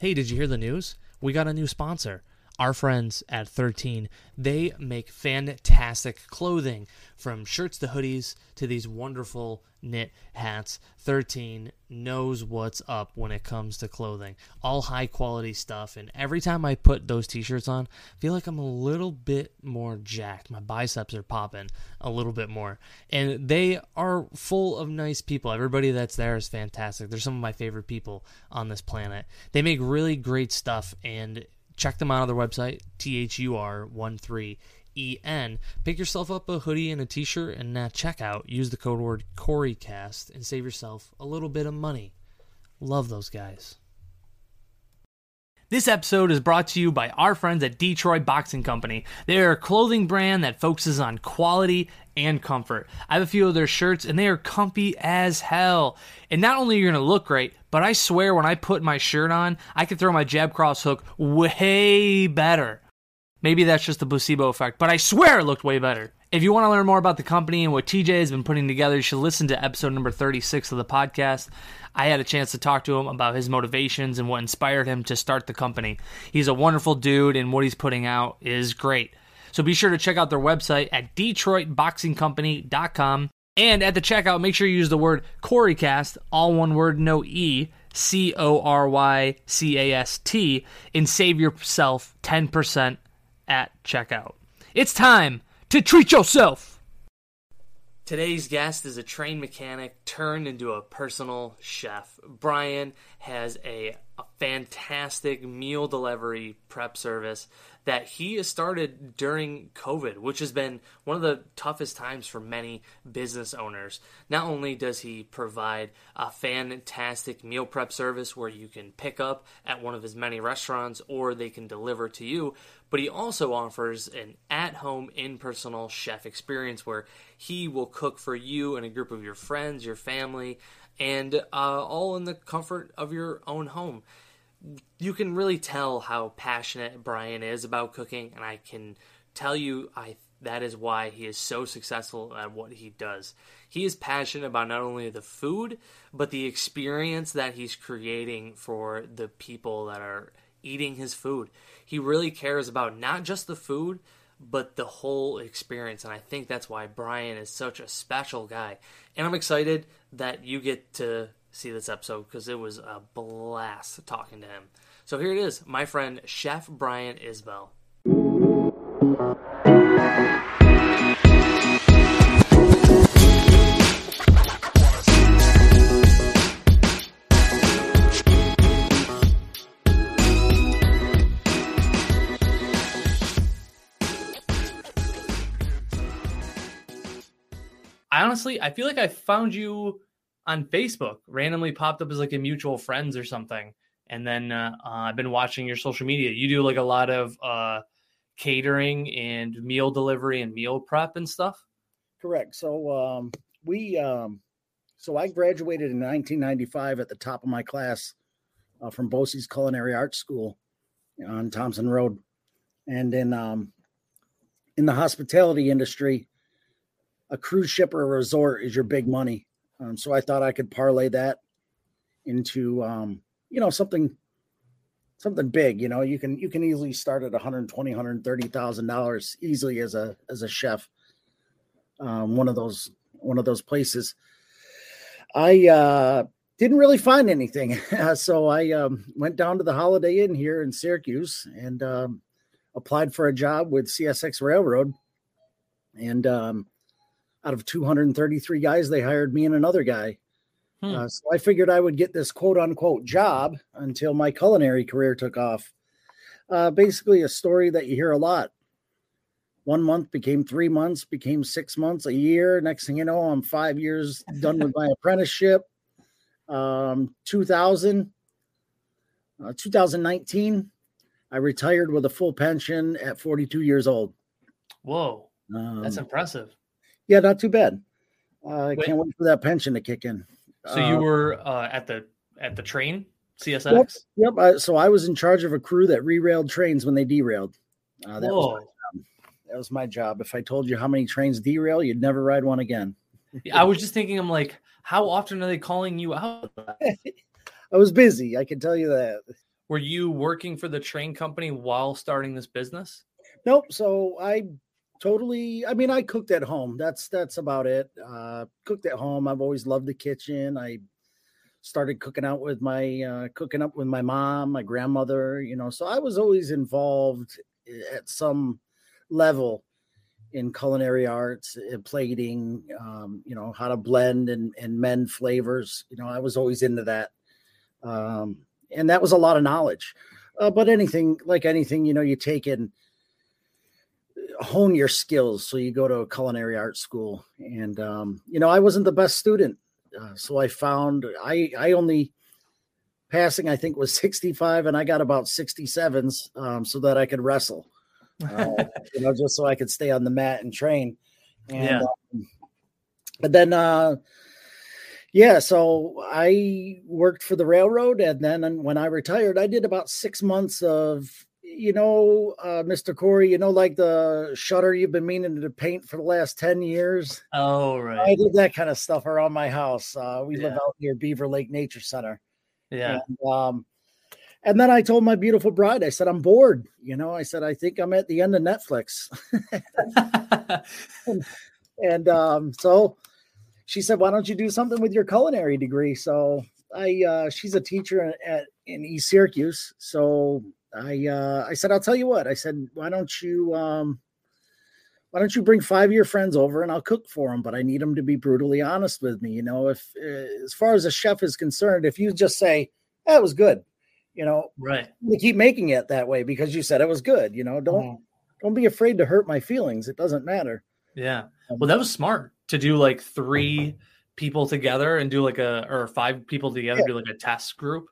Hey, did you hear the news? We got a new sponsor. Our friends at 13. They make fantastic clothing from shirts to hoodies to these wonderful knit hats. 13 knows what's up when it comes to clothing. All high quality stuff. And every time I put those t shirts on, I feel like I'm a little bit more jacked. My biceps are popping a little bit more. And they are full of nice people. Everybody that's there is fantastic. They're some of my favorite people on this planet. They make really great stuff. And check them out on their website, T-H-U-R-1-3-E-N. Pick yourself up a hoodie and a t shirt and uh, at checkout, use the code word CoreyCast and save yourself a little bit of money. Love those guys. This episode is brought to you by our friends at Detroit Boxing Company. They are a clothing brand that focuses on quality and comfort. I have a few of their shirts and they are comfy as hell. And not only are you going to look great, but I swear when I put my shirt on, I can throw my jab cross hook way better. Maybe that's just the placebo effect, but I swear it looked way better. If you want to learn more about the company and what TJ has been putting together, you should listen to episode number 36 of the podcast. I had a chance to talk to him about his motivations and what inspired him to start the company. He's a wonderful dude, and what he's putting out is great. So be sure to check out their website at DetroitBoxingCompany.com. And at the checkout, make sure you use the word CoreyCast, all one word, no E, C O R Y C A S T, and save yourself 10% at checkout. It's time to treat yourself. Today's guest is a trained mechanic turned into a personal chef. Brian has a, a fantastic meal delivery prep service that he has started during COVID, which has been one of the toughest times for many business owners. Not only does he provide a fantastic meal prep service where you can pick up at one of his many restaurants or they can deliver to you, but he also offers an at home, in personal chef experience where he will cook for you and a group of your friends, your family, and uh, all in the comfort of your own home you can really tell how passionate Brian is about cooking, and I can tell you I that is why he is so successful at what he does. He is passionate about not only the food, but the experience that he's creating for the people that are eating his food. He really cares about not just the food, but the whole experience. And I think that's why Brian is such a special guy. And I'm excited that you get to see this episode because it was a blast talking to him. So here it is, my friend Chef Brian Isbell. I honestly, I feel like I found you on Facebook, randomly popped up as like a mutual friends or something. And then uh, uh, I've been watching your social media. You do like a lot of uh, catering and meal delivery and meal prep and stuff. Correct. So um, we, um, so I graduated in 1995 at the top of my class uh, from BOCES Culinary Arts School on Thompson Road, and in um, in the hospitality industry, a cruise ship or a resort is your big money. Um, so I thought I could parlay that into um, you know something something big. You know, you can you can easily start at 120, 130 thousand dollars easily as a as a chef. Um, one of those one of those places. I uh, didn't really find anything, so I um, went down to the Holiday Inn here in Syracuse and um, applied for a job with CSX Railroad, and um, out of 233 guys, they hired me and another guy. Hmm. Uh, so I figured I would get this quote unquote job until my culinary career took off. Uh, basically, a story that you hear a lot. One month became three months, became six months, a year. Next thing you know, I'm five years done with my apprenticeship. Um, 2000, uh, 2019, I retired with a full pension at 42 years old. Whoa, um, that's impressive. Yeah, not too bad. Uh, I can't wait for that pension to kick in. So you uh, were uh, at the at the train CSX. Yep. yep. I, so I was in charge of a crew that re-railed trains when they derailed. Uh, that Whoa. was that was my job. If I told you how many trains derail, you'd never ride one again. I was just thinking, I'm like, how often are they calling you out? I was busy. I can tell you that. were you working for the train company while starting this business? Nope. So I totally i mean i cooked at home. That's that's about it. Uh cooked at home. I've always loved the kitchen. I started cooking out with my uh cooking up with my mom my grandmother you know so i was always involved at some level in culinary arts uh, plating um you know how to blend and and mend flavors. You know i was always into that. Um and that was a lot of knowledge. Uh, but anything like anything you know you take in hone your skills. So you go to a culinary art school, and um, you know I wasn't the best student, uh, so I found I I only passing I think was 65, and I got about 67s um, so that I could wrestle, uh, you know, just so I could stay on the mat and train. And, yeah. Um, but then, uh, yeah, so I worked for the railroad, and then when I retired, I did about six months of you know, uh, Mr. Corey, you know, like the shutter you've been meaning to paint for the last 10 years. Oh, right. I did that kind of stuff around my house. Uh, we yeah. live out near Beaver Lake Nature Center. Yeah. And, um, and then I told my beautiful bride, I said, I'm bored. You know, I said, I think I'm at the end of Netflix. and, and um, so she said, Why don't you do something with your culinary degree? So I, uh, she's a teacher at, in East Syracuse. So I uh, I said, I'll tell you what. I said, why don't you um, why don't you bring five of your friends over and I'll cook for them? But I need them to be brutally honest with me. You know, if uh, as far as a chef is concerned, if you just say that was good, you know, right, we keep making it that way because you said it was good. You know, don't mm-hmm. don't be afraid to hurt my feelings. It doesn't matter. Yeah. Um, well, that was smart to do like three people together and do like a or five people together yeah. do like a test group.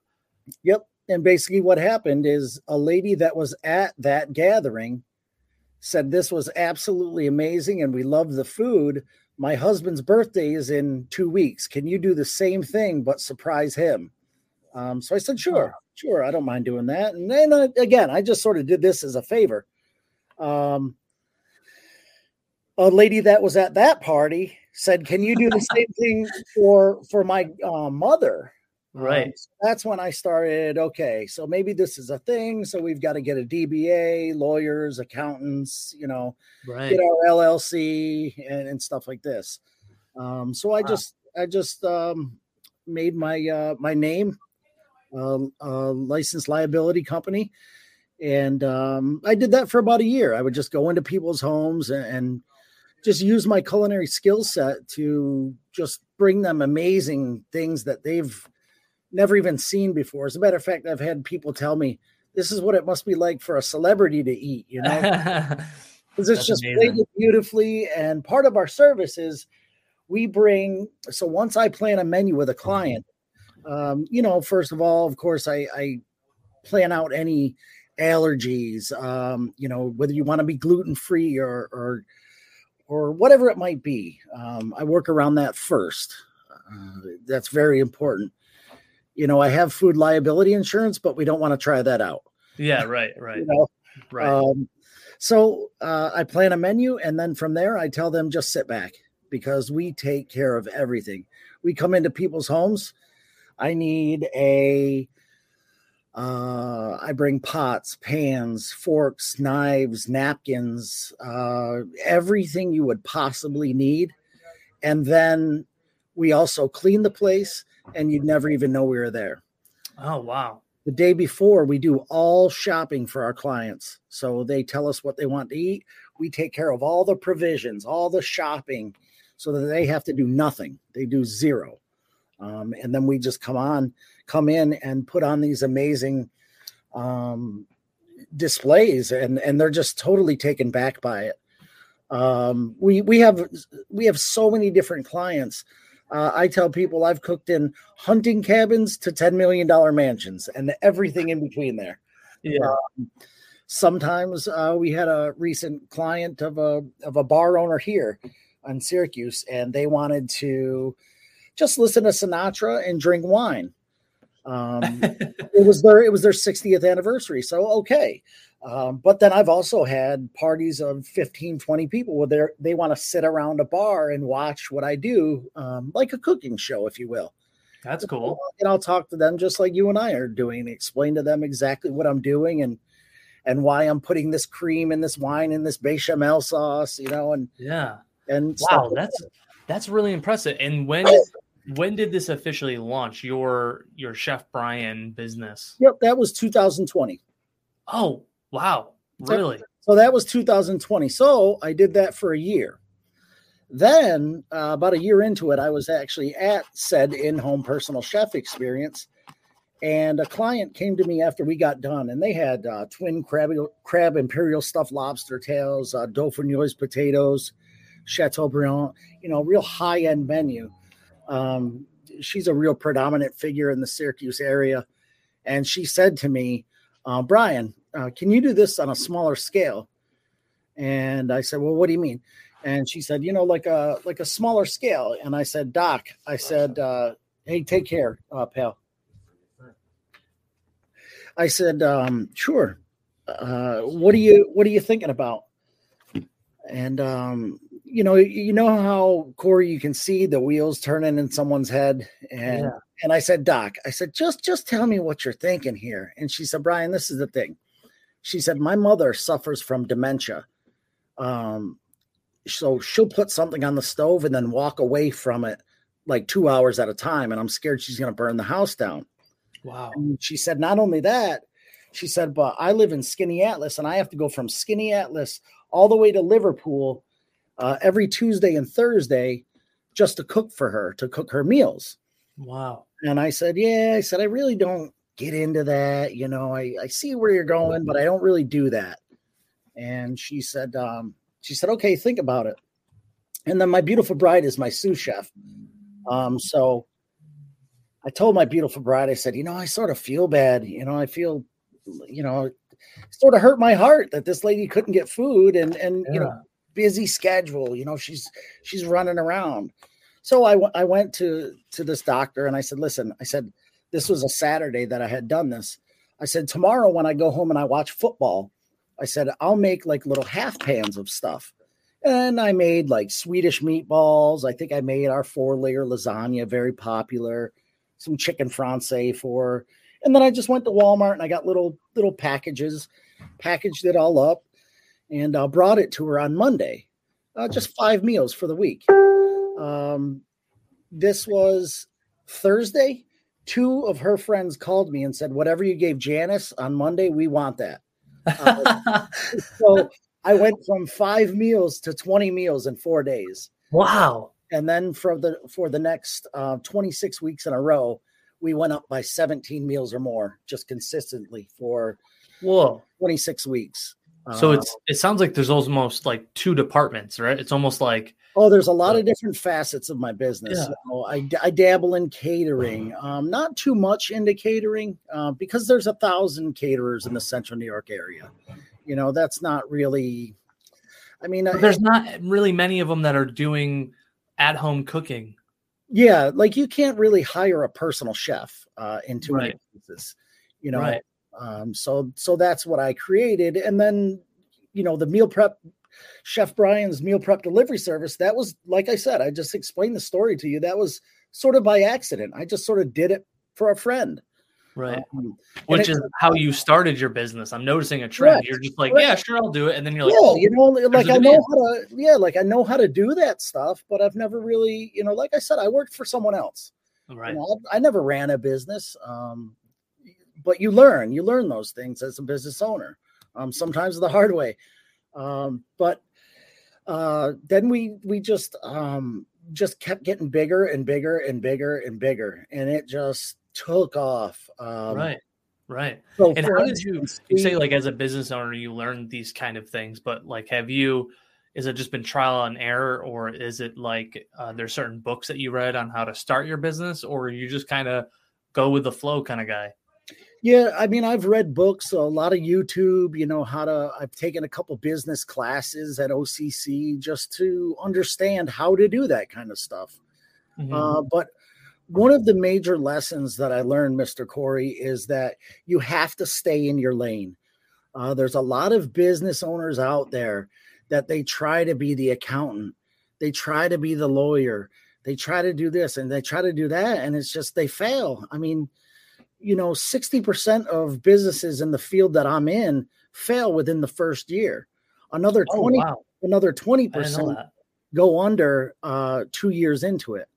Yep and basically what happened is a lady that was at that gathering said this was absolutely amazing and we love the food. My husband's birthday is in two weeks. Can you do the same thing but surprise him? Um, so i said sure sure i don't mind doing that. And then uh, again i just sort of did this as a favor. Um, a lady that was at that party said can you do the same thing for for my uh, mother Right. Um, so that's when I started. Okay, so maybe this is a thing. So we've got to get a DBA, lawyers, accountants, you know, right. get our LLC and, and stuff like this. Um, so I wow. just I just um, made my uh, my name uh, a licensed liability company, and um, I did that for about a year. I would just go into people's homes and, and just use my culinary skill set to just bring them amazing things that they've never even seen before. As a matter of fact, I've had people tell me this is what it must be like for a celebrity to eat, you know, because it's just plated beautifully. And part of our service is we bring, so once I plan a menu with a client, um, you know, first of all, of course, I, I plan out any allergies, um, you know, whether you want to be gluten free or, or, or whatever it might be. Um, I work around that first. Uh, that's very important you know, I have food liability insurance, but we don't want to try that out. Yeah, right, right, you know? right. Um, so uh, I plan a menu, and then from there, I tell them just sit back because we take care of everything. We come into people's homes. I need a. Uh, I bring pots, pans, forks, knives, napkins, uh, everything you would possibly need. And then we also clean the place and you'd never even know we were there. Oh, wow. The day before, we do all shopping for our clients. So they tell us what they want to eat. We take care of all the provisions, all the shopping, so that they have to do nothing. They do zero. Um, and then we just come on, come in and put on these amazing um, displays, and and they're just totally taken back by it. Um, we we have we have so many different clients uh, I tell people I've cooked in hunting cabins to $10 million mansions and everything in between there. Yeah. Um, sometimes uh, we had a recent client of a of a bar owner here in Syracuse, and they wanted to just listen to Sinatra and drink wine. Um, it was their it was their 60th anniversary, so okay. Um, but then I've also had parties of 15, 20 people where they they want to sit around a bar and watch what I do, um, like a cooking show, if you will. That's cool. And I'll talk to them just like you and I are doing, explain to them exactly what I'm doing and and why I'm putting this cream in this wine in this bechamel sauce, you know, and yeah. And wow, that's that's really impressive. And when when did this officially launch your your Chef Brian business? Yep, that was 2020. Oh, wow. Really? So that was 2020. So I did that for a year. Then, uh, about a year into it, I was actually at said in home personal chef experience. And a client came to me after we got done, and they had uh, twin crab, crab imperial stuffed lobster tails, uh, dauphinoise potatoes, chateaubriand, you know, real high end menu. Um, she's a real predominant figure in the Syracuse area. And she said to me, uh, Brian, uh, can you do this on a smaller scale? And I said, well, what do you mean? And she said, you know, like a like a smaller scale. And I said, Doc, I said, uh, hey, take care, uh, pal. I said, um, sure. Uh, what are you what are you thinking about? And um, you know, you know how Corey, you can see the wheels turning in someone's head, and yeah. and I said, Doc, I said, just just tell me what you're thinking here. And she said, Brian, this is the thing. She said, my mother suffers from dementia. Um, so she'll put something on the stove and then walk away from it like two hours at a time. And I'm scared she's going to burn the house down. Wow. And she said, not only that, she said, but I live in Skaneateles and I have to go from Skaneateles all the way to Liverpool uh, every Tuesday and Thursday just to cook for her, to cook her meals. Wow. And I said, yeah, I said, I really don't get into that. You know, I, I see where you're going, but I don't really do that. And she said, um, she said, okay, think about it. And then my beautiful bride is my sous chef. Um, so I told my beautiful bride, I said, you know, I sort of feel bad. You know, I feel, you know, sort of hurt my heart that this lady couldn't get food and, and, yeah. you know, busy schedule, you know, she's, she's running around. So I, w- I went to, to this doctor and I said, listen, I said, this was a Saturday that I had done this. I said, tomorrow when I go home and I watch football, I said, I'll make like little half pans of stuff. And I made like Swedish meatballs. I think I made our four layer lasagna very popular, some chicken francais for. And then I just went to Walmart and I got little little packages, packaged it all up, and uh, brought it to her on Monday. Uh, just five meals for the week. Um, this was Thursday. Two of her friends called me and said, "Whatever you gave Janice on Monday, we want that." Uh, so I went from five meals to 20 meals in four days. Wow. And then for the for the next uh, 26 weeks in a row, we went up by 17 meals or more just consistently for Whoa. 26 weeks. So uh, it's it sounds like there's almost like two departments, right? It's almost like oh, there's a lot of different facets of my business. Yeah. Know, I, I dabble in catering, um, not too much into catering uh, because there's a thousand caterers in the central New York area. You know, that's not really. I mean, but there's not really many of them that are doing at home cooking. Yeah, like you can't really hire a personal chef uh, into right. business, you know. Right. Um, so so that's what I created, and then you know the meal prep chef brian's meal prep delivery service that was like i said i just explained the story to you. That was sort of by accident. I just sort of did it for a friend. Right. Um, which is how you started your business. I'm noticing a trend. You're just like yeah sure i'll do it. And then you're like yeah, oh, you know like i know how to yeah like i know how to do that stuff but i've never really you know like i said i worked for someone else. Right. you know, I, I, never ran a business. Um but you learn you learn those things as a business owner um sometimes the hard way. Um but uh then we we just um just kept getting bigger and bigger and bigger and bigger and it just took off um. Right right. So and how did you you say like as a business owner you learned these kind of things but like have you is it just been trial and error or is it like uh, there's certain books that you read on how to start your business or you just kind of go with the flow kind of guy yeah, I mean, I've read books, a lot of YouTube, you know, how to, I've taken a couple business classes at OCC just to understand how to do that kind of stuff. Mm-hmm. Uh, but one of the major lessons that I learned, Mr. Corey, is that you have to stay in your lane. Uh, there's a lot of business owners out there that they try to be the accountant, they try to be the lawyer, they try to do this and they try to do that and it's just they fail i mean you know 60% of businesses in the field that i'm in fail within the first year another 20 oh, wow. another 20% go under uh two years into it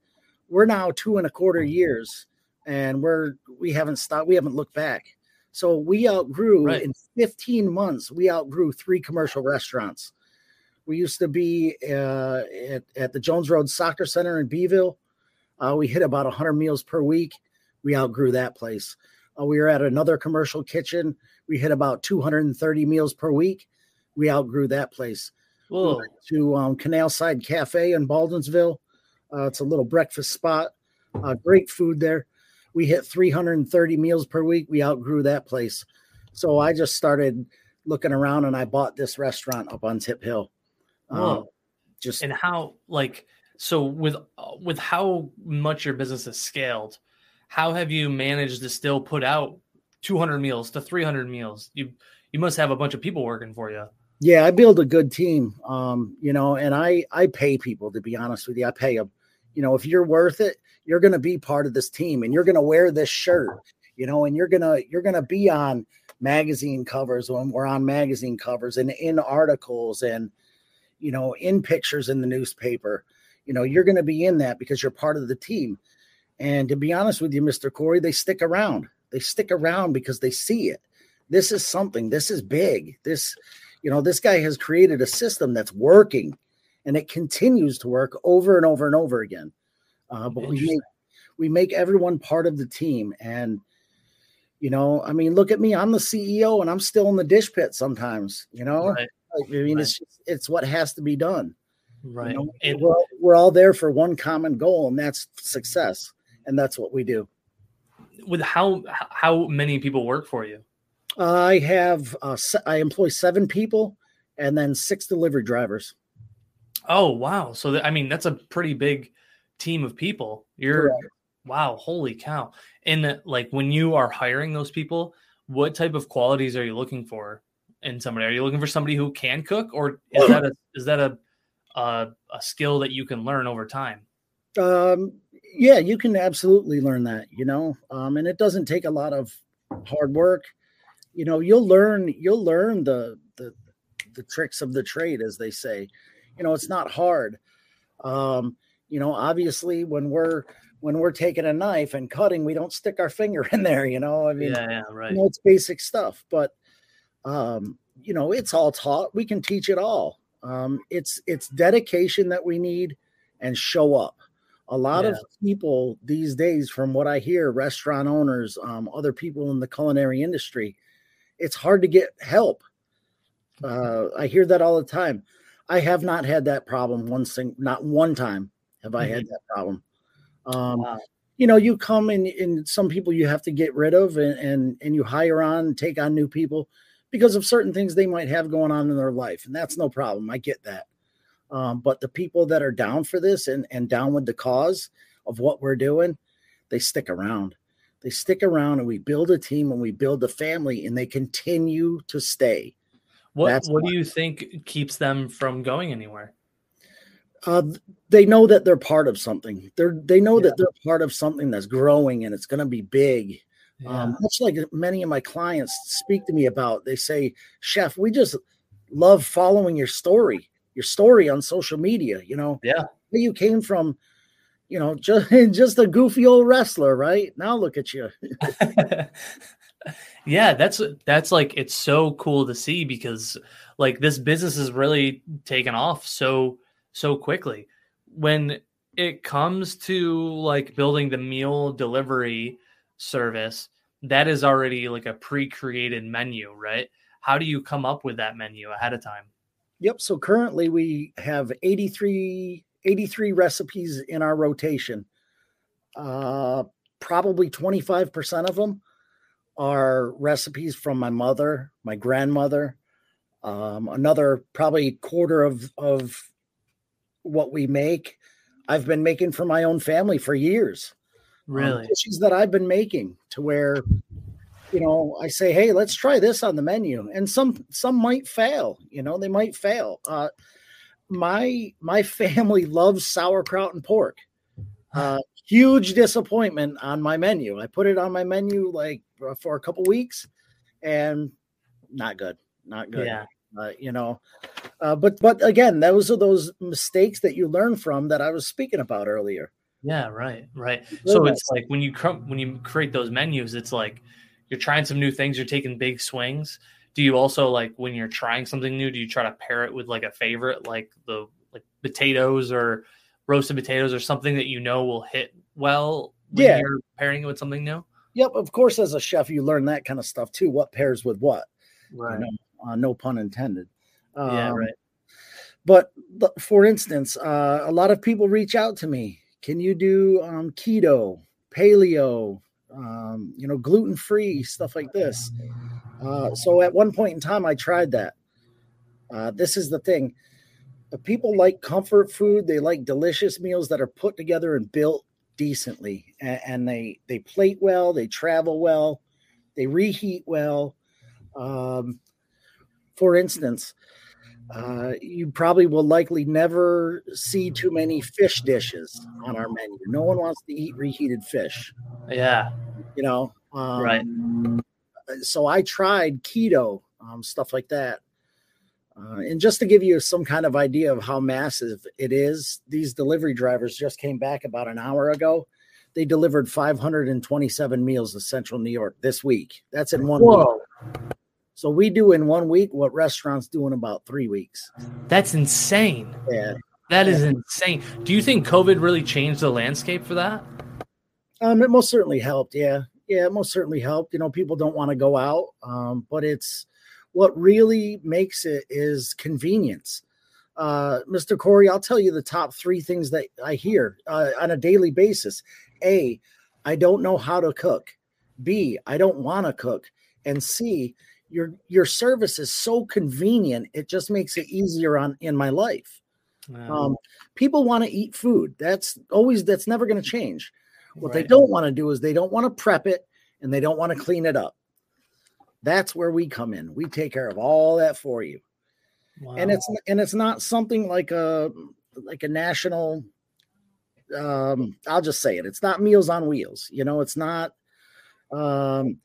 we're now two and a quarter years and we're we haven't stopped we haven't looked back so we outgrew right. in 15 months we outgrew three commercial restaurants we used to be uh, at, at the Jones Road Soccer Center in Beeville. Uh, we hit about 100 meals per week. We outgrew that place. Uh, we were at another commercial kitchen. We hit about 230 meals per week. We outgrew that place. We to um, Canal Side Cafe in Baldwinsville. Uh, it's a little breakfast spot. Uh, great food there. We hit 330 meals per week. We outgrew that place. So I just started looking around and I bought this restaurant up on Tip Hill. Um, just and how like so with uh, with how much your business has scaled, how have you managed to still put out 200 meals to 300 meals? You you must have a bunch of people working for you. Yeah, I build a good team. Um, you know, and I I pay people to be honest with you. I pay them. You know, if you're worth it, you're going to be part of this team and you're going to wear this shirt, you know, and you're to you're to be on magazine covers when we're on magazine covers and in articles and you know, in pictures in the newspaper. You know, you're going to be in that because you're part of the team. And to be honest with you, Mr. Corey, they stick around. They stick around because they see it. This is something, this is big. This, you know, this guy has created a system that's working and it continues to work over and over and over again. Uh, but we make, we make everyone part of the team. And, you know, I mean, look at me. I'm the CEO and I'm still in the dish pit sometimes, you know, right. I mean, right. it's just, it's what has to be done. Right. You know, and we're, we're all there for one common goal, and that's success. And that's what we do. With how how many people work for you? I have uh, I employ seven people, and then six delivery drivers. Oh wow! So th- I mean, that's a pretty big team of people. You're Correct. wow, holy cow! And like when you are hiring those people, what type of qualities are you looking for? in somebody? Are you looking for somebody who can cook, or is that a is that a a, a skill that you can learn over time? Um, yeah, you can absolutely learn that. You know, um, and it doesn't take a lot of hard work. You know, you'll learn you'll learn the the the tricks of the trade, as they say. You know, it's not hard. Um, you know, obviously, when we're when we're taking a knife and cutting, we don't stick our finger in there. You know, I mean, yeah, yeah, right. You know, it's basic stuff, but um, you know, it's all taught. We can teach it all. Um, it's it's dedication that we need and show up. A lot yeah. of people these days, from what I hear, restaurant owners, um, other people in the culinary industry, it's hard to get help. Uh, I hear that all the time. I have not had that problem one thing, not one time have I mm-hmm. had that problem. Um, wow. You know, you come and, and some people you have to get rid of and, and, and you hire on, take on new people because of certain things they might have going on in their life. And that's no problem. I get that. Um, but the people that are down for this and, and down with the cause of what we're doing, they stick around. They stick around and we build a team and we build a family and they continue to stay. What That's what do you think keeps them from going anywhere? Uh, they know that they're part of something. They're they know yeah. that they're part of something that's growing and it's going to be big yeah. Um, much like many of my clients speak to me about, they say, Chef, we just love following your story, your story on social media. You know, yeah, you came from, you know, just just a goofy old wrestler, right? Now look at you. yeah, that's that's like it's so cool to see because like this business is really taken off so so quickly. When it comes to like building the meal delivery service, that is already like a pre-created menu, right? How do you come up with that menu ahead of time? Yep. So currently we have 83, 83 recipes in our rotation. Uh, probably 25% of them are recipes from my mother, my grandmother. Um, another probably quarter of, of what we make, I've been making for my own family for years. Um, really um, dishes that I've been making to where you know I say, hey, let's try this on the menu, and some some might fail. You know, they might fail. Uh, my my family loves sauerkraut and pork. Uh, huge disappointment on my menu. I put it on my menu like for a couple weeks, and not good. Not good. Yeah. Uh, you know, uh, but but again, those are those mistakes that you learn from that I was speaking about earlier. Yeah, right, right. So it's like when you cr- when you create those menus, it's like you're trying some new things, you're taking big swings. Do you also like when you're trying something new? Do you try to pair it with like a favorite, like the like potatoes or roasted potatoes or something that you know will hit well when Yeah. you're pairing it with something new? Yep, of course, as a chef, you learn that kind of stuff too. What pairs with what? Right. know, Uh, no pun intended. yeah, Um, right. But for instance, uh, a lot of people reach out to me. Can you do um, keto, paleo, um, you know, gluten free stuff like this? Uh, so at one point in time, I tried that. Uh, this is the thing: Uh, people like comfort food. They like delicious meals that are put together and built decently, and, and they they plate well, they travel well, they reheat well. Um, for instance, uh, you probably will likely never see too many fish dishes on our menu. No one wants to eat reheated fish, Yeah, you know. Um, Right. So I tried keto, um, stuff like that. Uh, and just to give you some kind of idea of how massive it is, these delivery drivers just came back about an hour ago. They delivered 527 meals to Central New York this week. That's in one week. So we do in one week what restaurants do in about three weeks. that's insane. Yeah. That is insane. Do you think COVID really changed the landscape for that? Um, it most certainly helped. Yeah. Yeah, it most certainly helped. You know, people don't want to go out. Um, but it's what really makes it is convenience. Uh, Mr. Corey, I'll tell you the top three things that I hear uh, on a daily basis. A, I don't know how to cook. B, I don't want to cook. And C, your your service is so convenient, it just makes it easier on in my life. Um, people want to eat food. That's always that's never going to change. What they don't want to do is they don't want to prep it and they don't want to clean it up. That's where we come in. We take care of all that for you. And it's and it's not something like a like a national um I'll just say it. It's not meals on wheels. You know, it's not um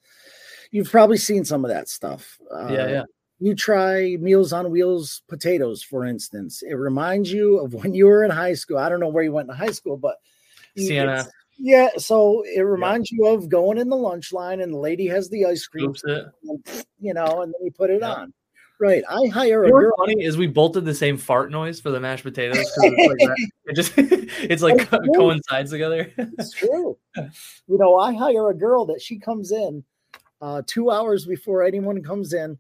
you've probably seen some of that stuff. Uh, yeah, yeah. you try Meals on Wheels potatoes, for instance. It reminds you of when you were in high school. I don't know where you went to high school, but Sienna Yeah, so it reminds you of going in the lunch line and the lady has the ice cream, it. you know, and then you put it Yeah. on. Right. I hire a girl. funny is we both did the same fart noise for the mashed potatoes. It's like, that. it just it's like true. coincides together. It's true. you know, I hire a girl that she comes in uh, two hours before anyone comes in,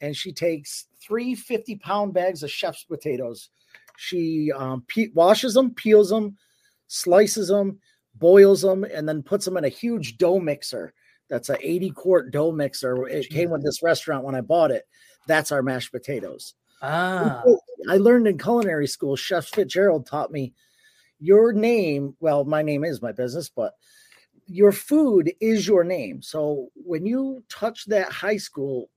and she takes three 50 pound bags of chef's potatoes. She um, pe- washes them, peels them, slices them, boils them, and then puts them in a huge dough mixer. That's a 80 quart dough mixer. It came with this restaurant when I bought it. That's our mashed potatoes. ah, I learned in culinary school, Chef Fitzgerald taught me your name. Well, my name is my business, but your food is your name. So when you touch that high school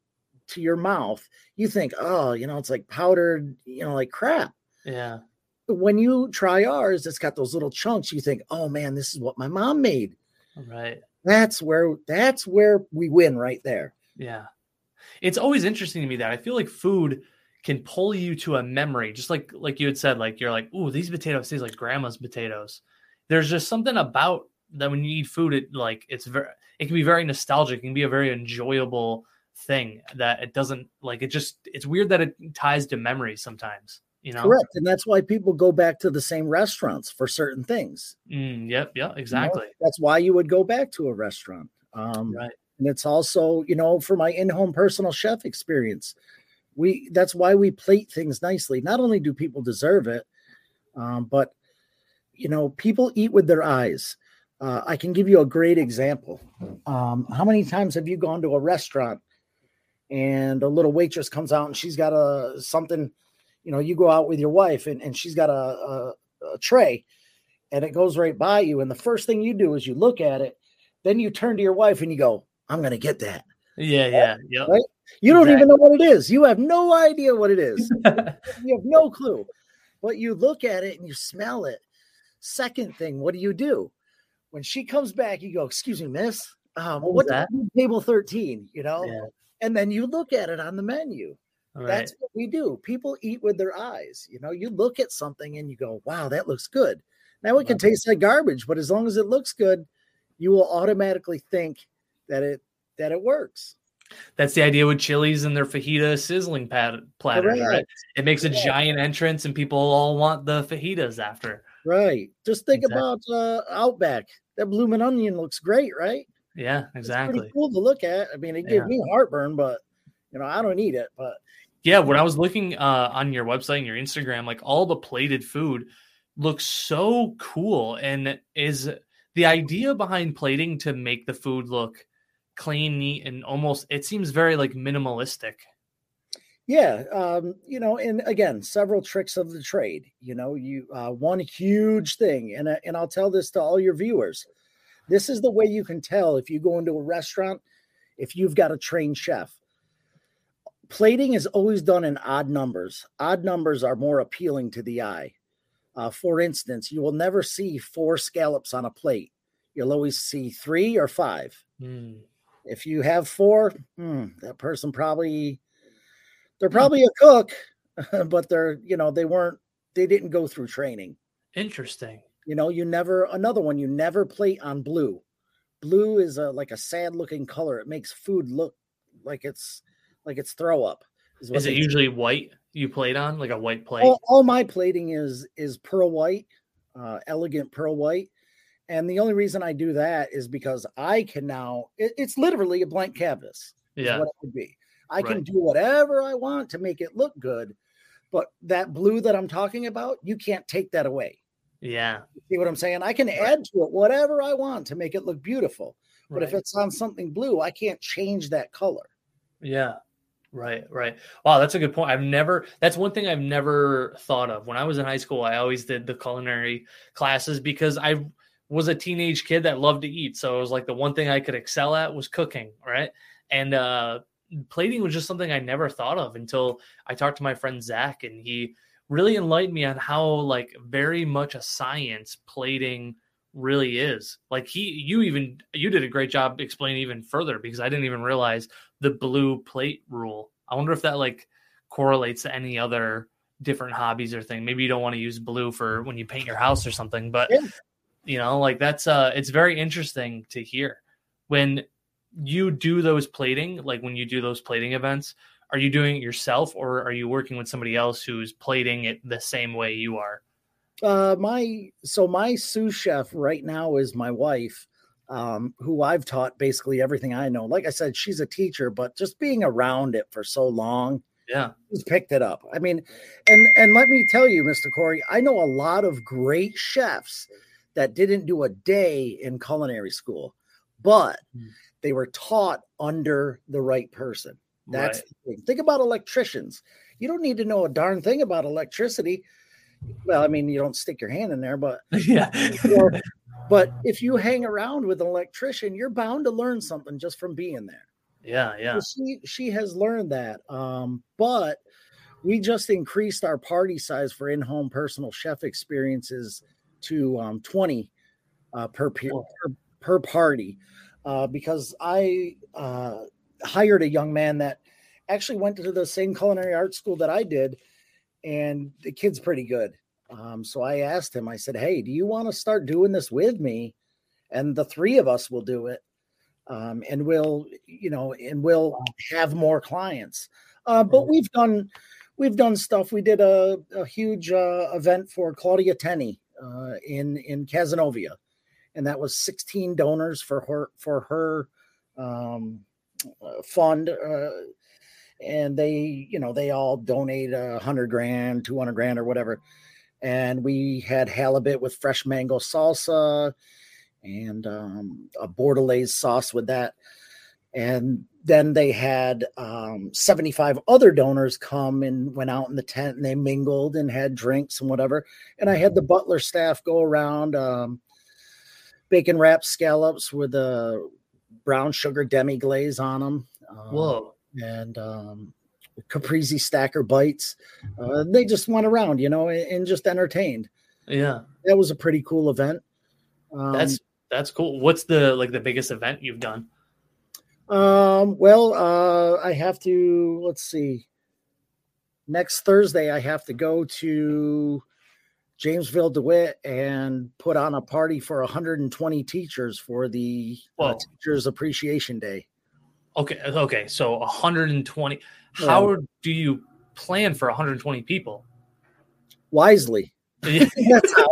to your mouth, you think, oh, you know, it's like powdered, you know, like crap. yeah, When you try ours, it's got those little chunks. You think, oh man, this is what my mom made. right. That's where that's where we win right there. Yeah. It's always interesting to me that I feel like food can pull you to a memory, just like like you had said, like you're like, ooh, these potatoes taste like grandma's potatoes. There's just something about that when you eat food, it like it's very it can be very nostalgic, it can be a very enjoyable thing that it doesn't like it just it's weird that it ties to memories sometimes, you know? Correct. And that's why people go back to the same restaurants for certain things. Mm, yep, yeah, you know? exactly. That's why you would go back to a restaurant. Um, Right. and it's also you know for my in-home personal chef experience we that's why we plate things nicely not only do people deserve it um, but you know people eat with their eyes uh, i can give you a great example. Um, how many times have you gone to a restaurant and a little waitress comes out and she's got a something you know you go out with your wife and, and she's got a, a, a tray and it goes right by you and the first thing you do is you look at it then you turn to your wife and you go i'm going to get that. Yeah, yeah, yeah. Right? you don't even know what it is. You have no idea what it is. You have no clue. But you look at it and you smell it. Second thing, what do you do? When she comes back, you go, excuse me, miss. Um, What what that? table 13, you know? Yeah. And then you look at it on the menu. Right. That's what we do. People eat with their eyes. You know, you look at something and you go, wow, that looks good. Now it can Right. taste like garbage, but as long as it looks good, you will automatically think that it that it works. That's the idea with Chili's and their fajita sizzling platters, right? It makes a Correct. giant entrance, and people all want the fajitas after. Right. Just think Exactly. about uh Outback. That blooming onion looks great, right? Yeah, exactly. pretty cool to look at. I mean, it Yeah. gave me heartburn, but you know, I don't eat it. But Yeah, when I was looking uh, on your website and your Instagram, like all the plated food looks so cool. And is the idea behind plating to make the food look clean, neat, and almost it seems very like minimalistic. Yeah, um, you know, and again, several tricks of the trade. You know, you uh, one huge thing, and and I'll tell this to all your viewers. This is the way you can tell if you go into a restaurant if you've got a trained chef. Plating is always done in odd numbers. Odd numbers are more appealing to the eye. Uh, for instance, you will never see four scallops on a plate. You'll always see three or five. Hmm. If you have four, hmm, that person probably they're probably a cook, but they're you know they weren't they didn't go through training. Interesting. You know, you never another one. You never plate on blue. Blue is a like a sad looking color. It makes food look like it's like it's throw up. Is it they- usually white you plate on, like a white plate? all, all my plating is is pearl white, uh, elegant pearl white. And the only reason I do that is because I can now, it- it's literally a blank canvas. yeah. what it would be. I can Right. do whatever I want to make it look good. But that blue that I'm talking about, you can't take that away. Yeah. See what I'm saying? I can add to it whatever I want to make it look beautiful. But if it's on something blue, I can't change that color. Yeah. Right, right. Wow, that's a good point. I've never that's one thing I've never thought of. When I was in high school, I always did the culinary classes because I was a teenage kid that loved to eat. So it was like the one thing I could excel at was cooking, right? And uh plating was just something I never thought of until I talked to my friend Zach and he really enlightened me on how like very much a science plating really is. Like he you even you did a great job explaining even further because I didn't even realize the blue plate rule. I wonder if that like correlates to any other different hobbies or thing. Maybe you don't want to use blue for when you paint your house or something, but Yeah. you know, like that's uh it's very interesting to hear. When you do those plating, like when you do those plating events, are you doing it yourself or are you working with somebody else who's plating it the same way you are? Uh, my so my sous chef right now is my wife, um, who I've taught basically everything I know. Like I said, she's a teacher, but just being around it for so long, Yeah. she's picked it up. I mean, and and let me tell you, Mr. Corey, I know a lot of great chefs that didn't do a day in culinary school, but Hmm. They were taught under the right person. That's right. the thing. Think about electricians. You don't need to know a darn thing about electricity. Well, I mean, you don't stick your hand in there, but yeah. or- but if you hang around with an electrician, you're bound to learn something just from being there. yeah, yeah. So She she has learned that. Um, but we just increased our party size for in-home personal chef experiences to um, 20 uh, per, per per party uh, because I uh, hired a young man that actually went to the same culinary art school that I did, and the kid's pretty good. Um, so I asked him, I said, Hey, do you want to start doing this with me? And the three of us will do it. Um, and we'll, you know, and we'll have more clients. Uh, but we've done, we've done stuff. We did a, a huge uh, event for Claudia Tenney uh, in in Cazenovia, and that was 16 donors for her for her um, uh, fund. Uh, and they, you know, they all donate a hundred grand, 200 grand or whatever. And we had halibut with fresh mango salsa and um, a bordelaise sauce with that. And then they had um, 75 other donors come and went out in the tent and they mingled and had drinks and whatever. And I had the butler staff go around um, bacon wrapped scallops with a brown sugar demi glaze on them. Um, Whoa. and um, caprese stacker bites. Uh, they just went around, you know, and, and just entertained. Yeah, that was a pretty cool event. Um, that's that's cool. What's the like the biggest event you've done? Um, well, uh, I have to let's see. Next Thursday, I have to go to Jamesville DeWitt and put on a party for 120 teachers for the uh, Teachers Appreciation Day. Okay, okay, so 120. How do you plan for 120 people? Wisely. That's how.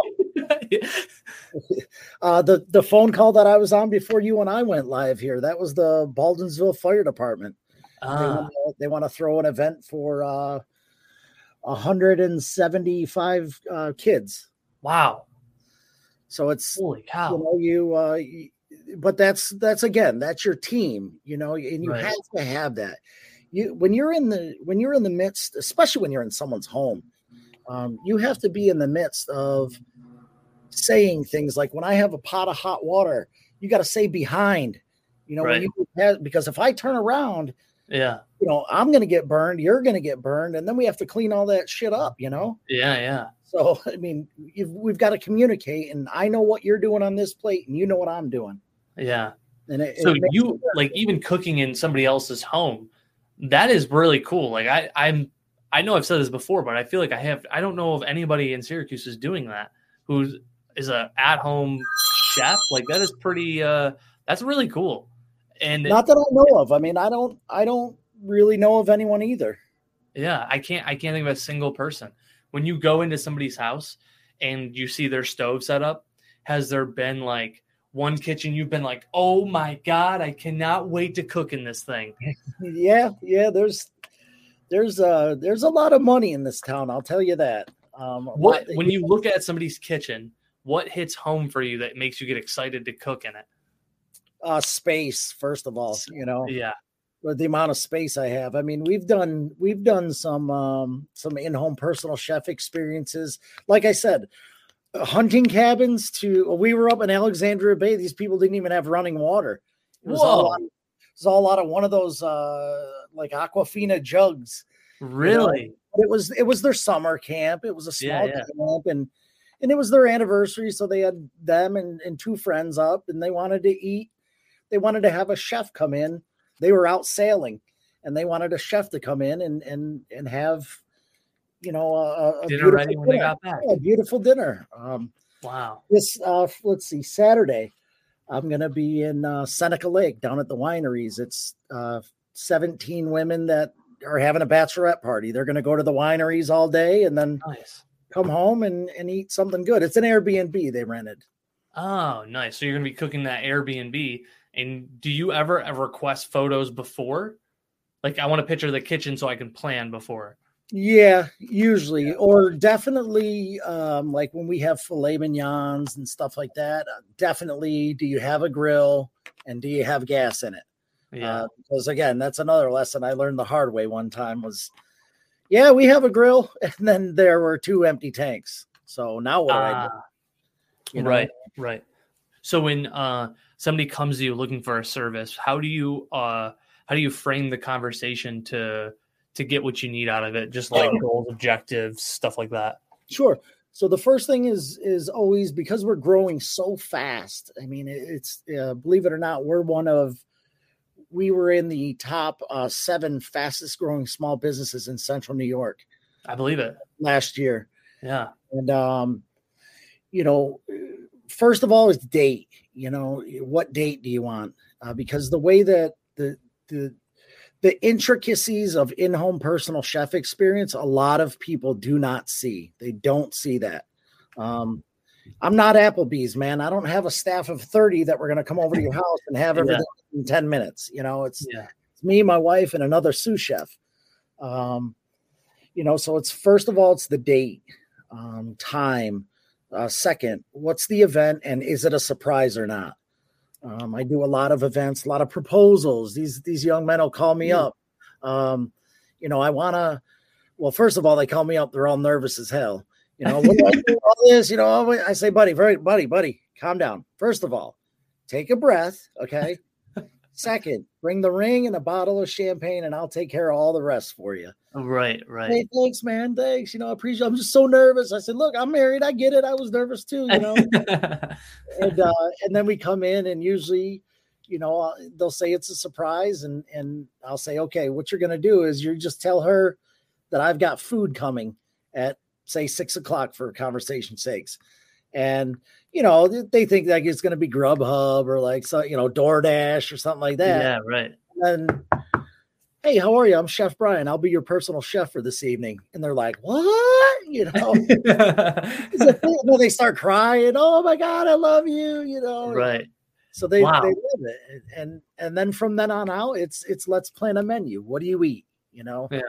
uh, the the phone call that I was on before you and I went live here. That was the Baldwinsville Fire Department. Ah. They want to throw an event for uh, 175 uh, kids. Wow. So it's holy cow. You know, you, uh, you, but that's that's again, that's your team, you know, and you right. have to have that. You when you're in the when you're in the midst, especially when you're in someone's home, um, you have to be in the midst of saying things like when I have a pot of hot water, you got to say behind, you know, right. when you have, because if I turn around, yeah, you know, I'm going to get burned, you're going to get burned, and then we have to clean all that shit up, you know? Yeah, yeah. So, I mean, we've got to communicate, and I know what you're doing on this plate, and you know what I'm doing. Yeah. And it, so it you like even cooking in somebody else's home, that is really cool. Like I, I'm, I know I've said this before, but I feel like I have. I don't know if anybody in Syracuse is doing that. Who is a at home chef? Like that is pretty. uh That's really cool. And not that I know of. I mean, I don't. I don't really know of anyone either. Yeah, I can't I can't think of a single person. When you go into somebody's house and you see their stove set up, has there been like one kitchen you've been like, "Oh my god, I cannot wait to cook in this thing." yeah, yeah, there's there's uh there's a lot of money in this town, I'll tell you that. Um what when you look at somebody's kitchen, what hits home for you that makes you get excited to cook in it? Uh space, first of all, you know. Yeah with the amount of space I have. I mean, we've done we've done some um, some in-home personal chef experiences. Like I said, uh, hunting cabins to we were up in Alexandria Bay. These people didn't even have running water. It was Whoa. all it was all out of one of those uh, like Aquafina jugs. Really? You know? It was it was their summer camp. It was a small yeah, yeah. camp and and it was their anniversary, so they had them and, and two friends up, and they wanted to eat. They wanted to have a chef come in they were out sailing and they wanted a chef to come in and and and have you know a, a dinner ready when they got back. a beautiful dinner. Um, wow. This uh, let's see, Saturday, I'm gonna be in uh, Seneca Lake down at the wineries. It's uh, 17 women that are having a bachelorette party. They're gonna go to the wineries all day and then nice. come home and and eat something good. It's an Airbnb they rented. Oh, nice. So you're gonna be cooking that Airbnb and do you ever ever request photos before? Like I want to picture of the kitchen so I can plan before. Yeah, usually, or definitely, um, like when we have filet mignons and stuff like that. Uh, definitely, do you have a grill and do you have gas in it? Yeah, uh, because again, that's another lesson I learned the hard way. One time was, yeah, we have a grill, and then there were two empty tanks. So now what uh, I do? Ah, you know? Right, right. So when uh somebody comes to you looking for a service, how do you uh how do you frame the conversation to to get what you need out of it? Just like goals, objectives, stuff like that. Sure. So the first thing is is always because we're growing so fast. I mean, it's uh, believe it or not, we're one of we were in the top uh, seven fastest growing small businesses in Central New York. I believe it last year. Yeah, and um, you know, first of all is date you know what date do you want? Uh, because the way that the the the intricacies of in-home personal chef experience a lot of people do not see. They don't see that. Um, i'm not applebee's man. I don't have a staff of 30 that we're going to come over to your house and have everything yeah. in 10 minutes you know? It's, yeah. it's me my wife and another sous chef. Um, you know so it's first of all it's the date um, time uh, second, what's the event and is it a surprise or not? Um, I do a lot of events, a lot of proposals. These these young men will call me mm. up. Um, you know, I want to. Well, first of all, they call me up. They're all nervous as hell. You know, all this. You know, I say, buddy, very buddy, buddy, calm down. First of all, take a breath. Okay. Second, bring the ring and a bottle of champagne, and I'll take care of all the rest for you. Right, right. Hey, thanks, man. Thanks. You know, I appreciate. I'm just so nervous. I said, look, I'm married. I get it. I was nervous too. You know, and uh, and then we come in, and usually, you know, uh, they'll say it's a surprise, and and I'll say, okay, what you're gonna do is you just tell her that I've got food coming at say six o'clock for conversation sakes, and you know they think like it's gonna be Grubhub or like so you know DoorDash or something like that. Yeah, right. And hey, how are you? I'm Chef Brian. I'll be your personal chef for this evening. And they're like, what? You know, and they start crying. Oh my God, I love you. You know, right. So they, wow. they live it. And, and then from then on out, it's, it's let's plan a menu. What do you eat? You know? Yeah.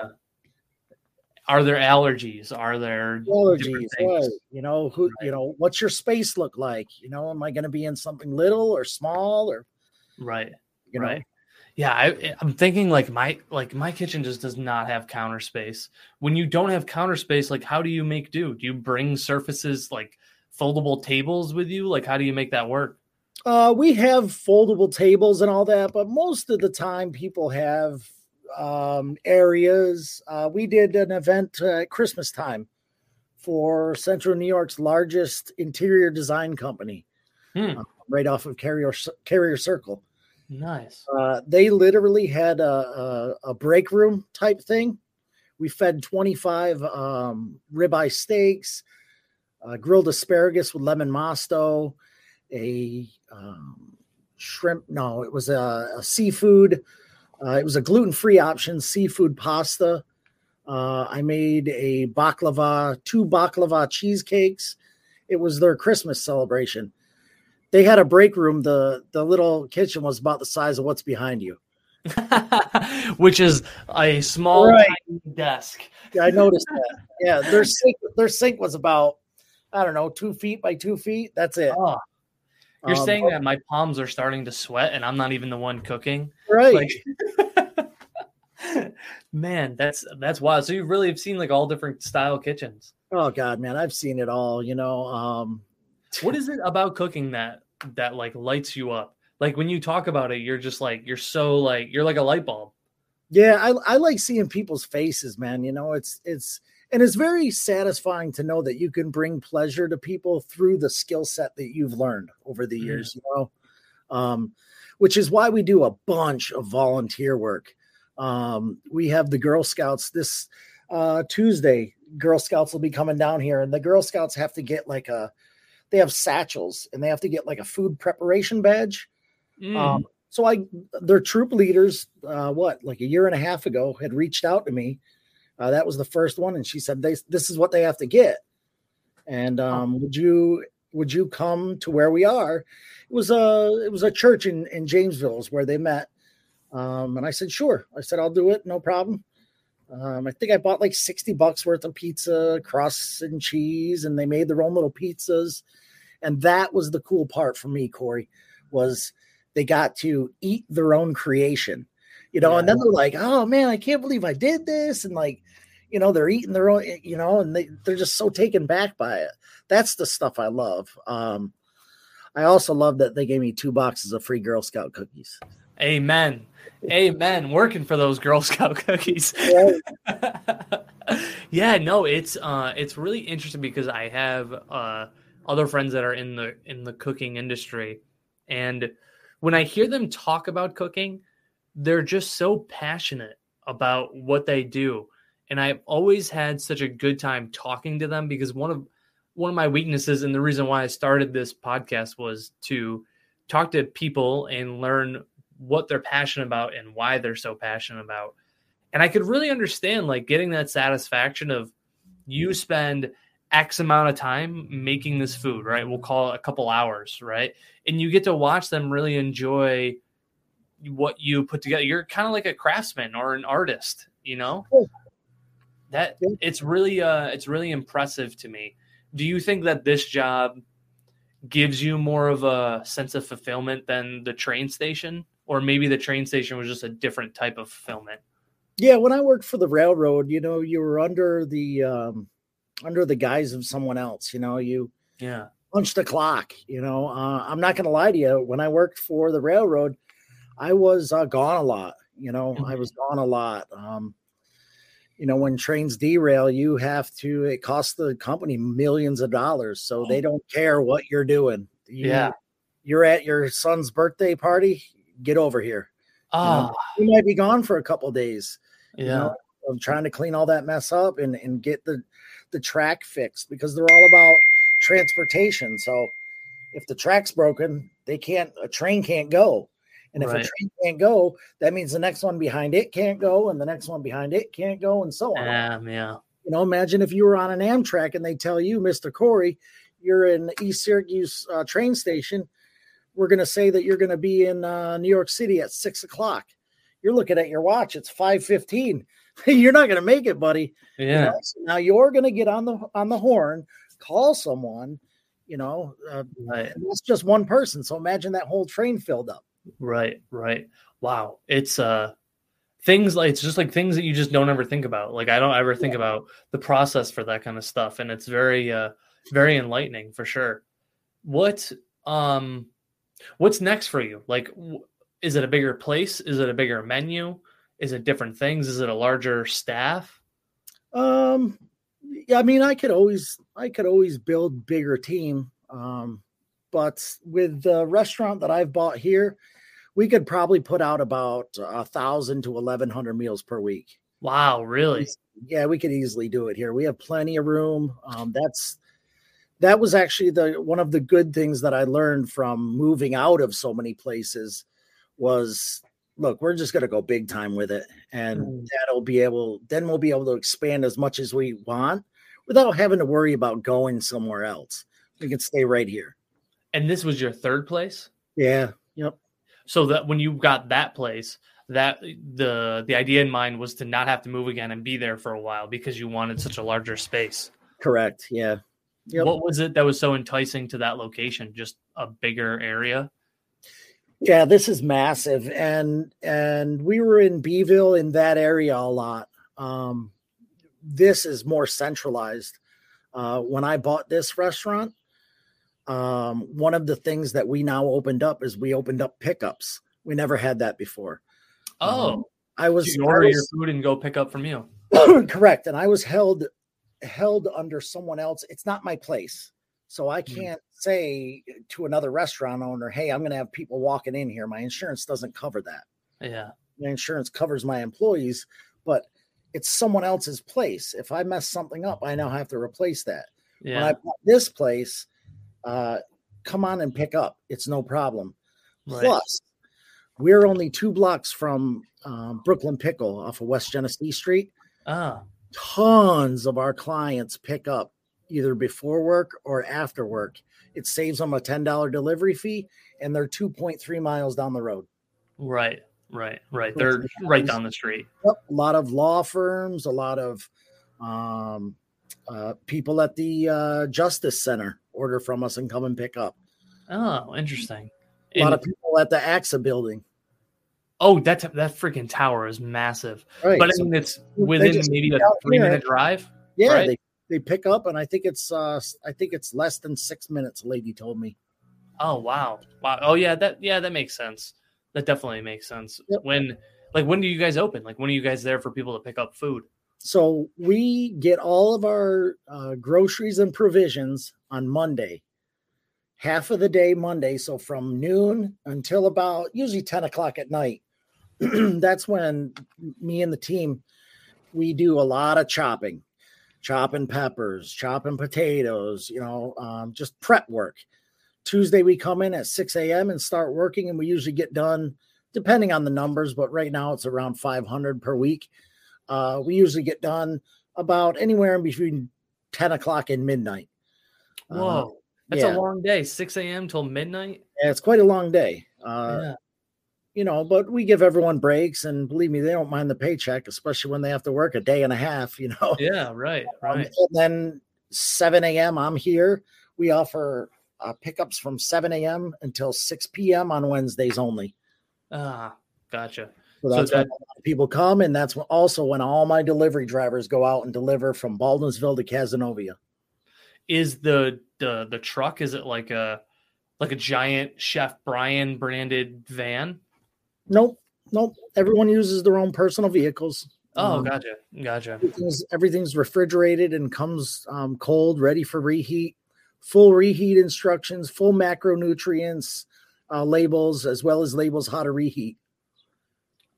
Are there allergies? Are there allergies? Right. You know, who, right. you know, what's your space look like? You know, am I going to be in something little or small or, right. You know, right yeah, I, I'm thinking like my like my kitchen just does not have counter space. When you don't have counter space, like how do you make do? Do you bring surfaces like foldable tables with you? Like how do you make that work? Uh, we have foldable tables and all that, but most of the time people have um, areas. Uh, we did an event uh, at Christmas time for Central New York's largest interior design company, hmm. uh, right off of Carrier Carrier Circle Nice. Uh, they literally had a, a, a, break room type thing. We fed 25 um, ribeye steaks, uh, grilled asparagus with lemon masto, a um, shrimp. No, it was a, a seafood. Uh, it was a gluten free option, seafood pasta. Uh, I made a baklava, two baklava cheesecakes. It was their Christmas celebration they had a break room. The the little kitchen was about the size of what's behind you. Which is a small right. desk. Yeah, I noticed that. Yeah, their sink their sink was about I don't know two feet by two feet. That's it. Oh. You're um, saying that my palms are starting to sweat and I'm not even the one cooking, right? Like, man, that's that's wild. So you really have seen like all different style kitchens. Oh God, man, I've seen it all. You know, um, what is it about cooking that that like lights you up? Like when you talk about it, you're just like you're so like you're like a light bulb. Yeah, I, I like seeing people's faces, man. You know, it's it's and it's very satisfying to know that you can bring pleasure to people through the skill set that you've learned over the years. Mm-hmm. You know, um, which is why we do a bunch of volunteer work. Um, we have the Girl Scouts this uh, Tuesday. Girl Scouts will be coming down here, and the Girl Scouts have to get like a they have satchels and they have to get like a food preparation badge. Mm. Um, so I, their troop leaders, uh, what like a year and a half ago, had reached out to me. Uh, that was the first one, and she said, "They this is what they have to get." And um, oh. would you would you come to where we are? It was a it was a church in in Jamesville where they met. Um, and I said, "Sure." I said, "I'll do it, no problem." Um, I think I bought like 60 bucks worth of pizza, crusts, and cheese, and they made their own little pizzas. And that was the cool part for me, Corey, was they got to eat their own creation, you know, yeah. and then they're like, oh man, I can't believe I did this. And like, you know, they're eating their own, you know, and they, they're just so taken back by it. That's the stuff I love. Um, I also love that they gave me two boxes of free Girl Scout cookies. Amen. Amen. Working for those Girl Scout cookies. yeah, no, it's uh it's really interesting because I have uh other friends that are in the in the cooking industry and when i hear them talk about cooking they're just so passionate about what they do and i've always had such a good time talking to them because one of one of my weaknesses and the reason why i started this podcast was to talk to people and learn what they're passionate about and why they're so passionate about and i could really understand like getting that satisfaction of you spend X amount of time making this food, right? We'll call it a couple hours, right? And you get to watch them really enjoy what you put together. You're kind of like a craftsman or an artist, you know? That it's really uh it's really impressive to me. Do you think that this job gives you more of a sense of fulfillment than the train station? Or maybe the train station was just a different type of fulfillment? Yeah, when I worked for the railroad, you know, you were under the um under the guise of someone else. You know, you yeah punch the clock. You know, uh, I'm not going to lie to you. When I worked for the railroad, I was uh, gone a lot. You know, mm-hmm. I was gone a lot. Um, you know, when trains derail, you have to. It costs the company millions of dollars, so they don't care what you're doing. You, yeah, you're at your son's birthday party. Get over here. Oh, you, know, ah. you might be gone for a couple days. Yeah, you know, I'm trying to clean all that mess up and and get the the track fixed because they're all about transportation. So if the track's broken, they can't a train can't go. And if right. a train can't go, that means the next one behind it can't go, and the next one behind it can't go, and so on. Um, yeah. You know, imagine if you were on an Amtrak and they tell you, Mr. Corey, you're in East Syracuse uh, train station. We're going to say that you're going to be in uh, New York City at six o'clock. You're looking at your watch; it's five fifteen. you're not going to make it, buddy. Yeah. You know? so now you're going to get on the on the horn, call someone. You know, uh, right. that's just one person. So imagine that whole train filled up. Right, right. Wow, it's uh things like it's just like things that you just don't ever think about. Like I don't ever think yeah. about the process for that kind of stuff, and it's very uh very enlightening for sure. What um what's next for you? Like, w- is it a bigger place? Is it a bigger menu? Is it different things? Is it a larger staff? Um, yeah, I mean, I could always, I could always build bigger team. Um, but with the restaurant that I've bought here, we could probably put out about a thousand to eleven hundred meals per week. Wow, really? Yeah, we could easily do it here. We have plenty of room. Um, that's that was actually the one of the good things that I learned from moving out of so many places was look, we're just going to go big time with it. And mm. that'll be able, then we'll be able to expand as much as we want without having to worry about going somewhere else. We can stay right here. And this was your third place? Yeah. Yep. So that when you got that place, that the the idea in mind was to not have to move again and be there for a while because you wanted such a larger space. Correct. Yeah. Yep. What was it that was so enticing to that location? Just a bigger area? Yeah, this is massive, and and we were in Beeville in that area a lot. Um, this is more centralized. Uh, when I bought this restaurant, um, one of the things that we now opened up is we opened up pickups. We never had that before. Oh, um, I was you order was, your food and go pick up from you. correct, and I was held held under someone else. It's not my place. So I mm. can't say to another restaurant owner, "Hey, I'm going to have people walking in here. My insurance doesn't cover that." Yeah. My insurance covers my employees, but it's someone else's place. If I mess something up, I now have to replace that. Yeah. When I bought this place, uh, come on and pick up. It's no problem. Right. Plus, we're only two blocks from um, Brooklyn Pickle off of West Genesee Street. Ah. Tons of our clients pick up either before work or after work. It saves them a $10 delivery fee and they're 2.3 miles down the road. Right, right, right. They're right down the street. A lot of law firms, a lot of um, uh, people at the uh, Justice Center order from us and come and pick up. Oh, interesting. A lot of people at the AXA building. Oh, that that freaking tower is massive. Right. But I mean, it's within maybe a three minute drive. Yeah, right? they they pick up, and I think it's uh I think it's less than six minutes. Lady told me. Oh wow, wow. Oh yeah, that yeah that makes sense. That definitely makes sense. Yep. When like when do you guys open? Like when are you guys there for people to pick up food? So we get all of our uh, groceries and provisions on Monday, half of the day Monday. So from noon until about usually ten o'clock at night. That's when me and the team we do a lot of chopping chopping peppers, chopping potatoes, you know, um, just prep work. Tuesday, we come in at 6 a.m. and start working, and we usually get done depending on the numbers, but right now it's around 500 per week. Uh, we usually get done about anywhere in between 10 o'clock and midnight. Whoa, uh, that's yeah. a long day, 6 a.m. till midnight. Yeah, it's quite a long day. Uh, yeah you know, but we give everyone breaks, and believe me, they don't mind the paycheck, especially when they have to work a day and a half. You know. Yeah. Right. Um, right. Um, and then 7 a.m. I'm here. We offer uh, pickups from 7 a.m. until 6 p.m. on Wednesdays only. Ah, gotcha. So that's so that, when people come, and that's when, also when all my delivery drivers go out and deliver from Baldwinsville to Cazenovia. Is the the the truck? Is it like a like a giant Chef Brian branded van? Nope, nope. Everyone uses their own personal vehicles. Oh, Um, gotcha, gotcha. everything's, everything's refrigerated and comes um, cold, ready for reheat. Full reheat instructions, full macronutrients uh, labels, as well as labels how to reheat.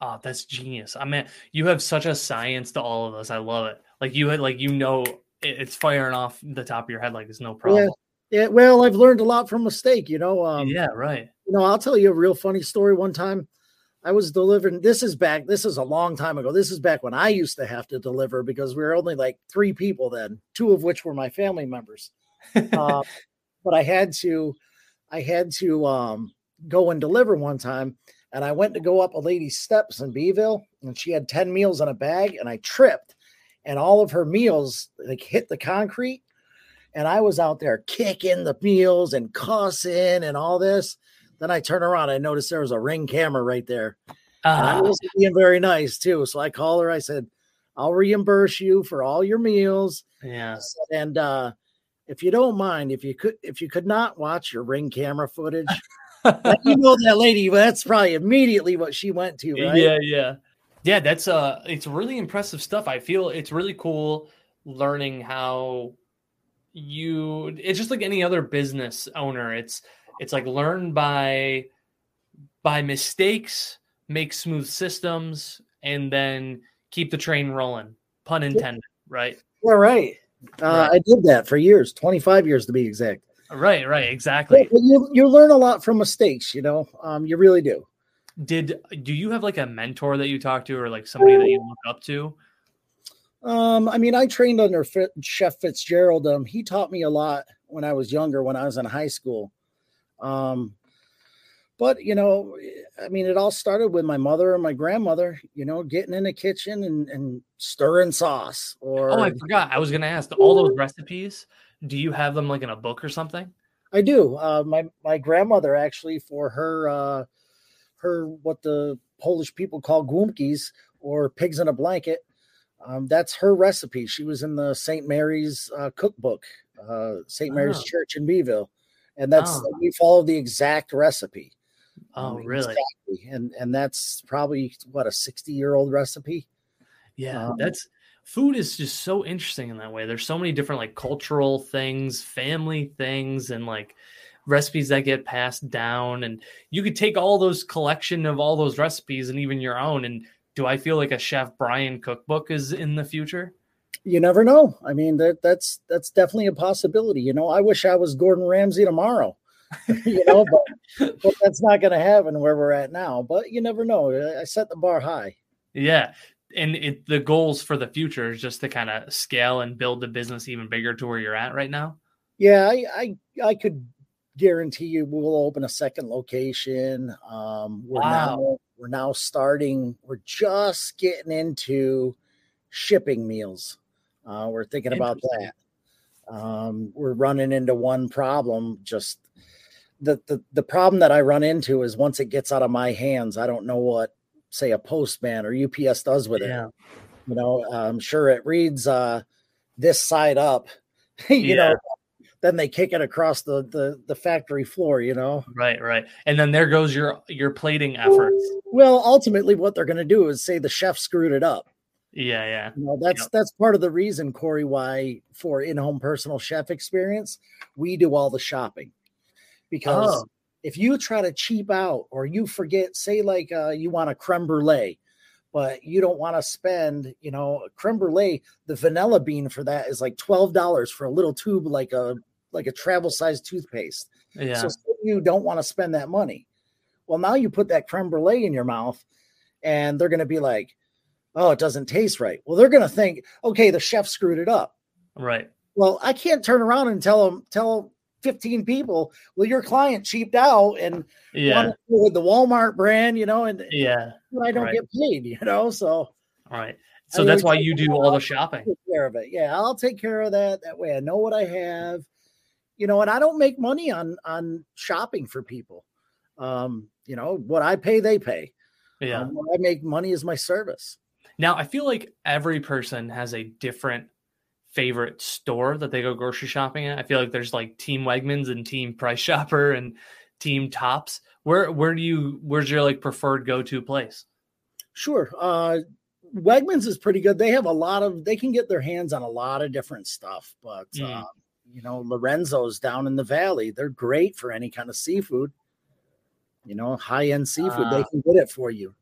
Oh, that's genius. I mean, you have such a science to all of this. I love it. Like you had, like you know, it's firing off the top of your head like it's no problem. Yeah, well, I've learned a lot from mistake. You know, um, yeah, right. you know, I'll tell you a real funny story. One time, I was delivering. This is back. This is a long time ago. This is back when I used to have to deliver because we were only like three people then, two of which were my family members. uh, but I had to, I had to um, go and deliver one time, and I went to go up a lady's steps in Beeville, and she had ten meals in a bag, and I tripped, and all of her meals like hit the concrete, and I was out there kicking the meals and cussing and all this. Then I turn around, I noticed there was a ring camera right there. And I Ah, wasn't being very nice too. So I called her. I said, I'll reimburse you for all your meals. yeah. And uh, if you don't mind, if you could, if you could not watch your ring camera footage, you know that lady. That's probably immediately what she went to, right? Yeah, yeah. Yeah, that's uh it's really impressive stuff. I feel it's really cool learning how you it's just like any other business owner. It's it's like learn by by mistakes, make smooth systems, and then keep the train rolling. Pun intended, right? All right. Uh, Right. I did that for years, 25 years to be exact. Right, right, exactly. you you learn a lot from mistakes, you know. Um, you really do. Did do you have like a mentor that you talk to or like somebody that you look up to? Um, I mean, I trained under Fit, Chef Fitzgerald. Um, he taught me a lot when I was younger, when I was in high school. Um, but you know, I mean, it all started with my mother and my grandmother. You know, getting in the kitchen and, and stirring sauce. Or Oh, I forgot. I was gonna ask all those recipes. Do you have them like in a book or something? I do. Uh, my my grandmother actually for her uh, her what the Polish people call głumkis or pigs in a blanket. Um, that's her recipe. She was in the St. Mary's uh, cookbook, uh, St. Mary's Oh. Church in Beeville, and that's Oh. we follow the exact recipe. Oh, Um, really? exactly. And and that's probably what a sixty year old recipe. Yeah, Um, that's food is just so interesting in that way. There's so many different like cultural things, family things, and like recipes that get passed down. And you could take all those collection of all those recipes and even your own. And do I feel like a Chef Brian cookbook is in the future? You never know. I mean, that that's that's definitely a possibility. You know, I wish I was Gordon Ramsay tomorrow. you know, but, but that's not going to happen where we're at now. But you never know. I- set the bar high. Yeah. And it, the goals for the future is just to kind of scale and build the business even bigger to where you're at right now. Yeah, I I, I could guarantee you we'll open a second location. Um, we're Wow. now we're now starting. We're just getting into shipping meals. Uh, we're thinking about that. Um, we're running into one problem. Just the, the the problem that I run into is once it gets out of my hands, I don't know what say a postman or UPS does with it. Yeah. You know, I'm sure it reads uh, this side up. you Yeah. know, then they kick it across the, the the factory floor. You know, Right, right. And then there goes your your plating efforts. well, ultimately, what they're going to do is say the chef screwed it up. Yeah, yeah. You know, that's Yep. that's part of the reason, Corey, why for in-home personal chef experience, we do all the shopping. Because Oh. if you try to cheap out or you forget, say like uh, you want a creme brulee, but you don't want to spend, you know, creme brulee, the vanilla bean for that is like twelve dollars for a little tube, like a like a travel size toothpaste. Yeah. So you don't want to spend that money. Well, now you put that creme brulee in your mouth, and they're going to be like, "Oh, it doesn't taste right." Well, they're going to think, "Okay, the chef screwed it up." right. Well, I can't turn around and tell them, tell fifteen people, "Well, your client cheaped out and Yeah. wanted to go with the Walmart brand," you know, and Yeah. I don't right. get paid, you know. So right. So I that's why you do all the shopping. care of it. Yeah, I'll take care of that. That way, I know what I have, you know, and I don't make money on on shopping for people. Um, you know, what I pay, they pay. Yeah. Um, what I make money is my service. Now I feel like every person has a different favorite store that they go grocery shopping at. I feel like there's like Team Wegmans and Team Price Chopper and team tops. Where where do you where's your like preferred go to place? Sure. Uh, Wegmans is pretty good. They have a lot of they can get their hands on a lot of different stuff, but Mm. uh, you know, Lorenzo's down in the valley. They're great for any kind of seafood. You know, high end seafood. they Ah. can get it for you.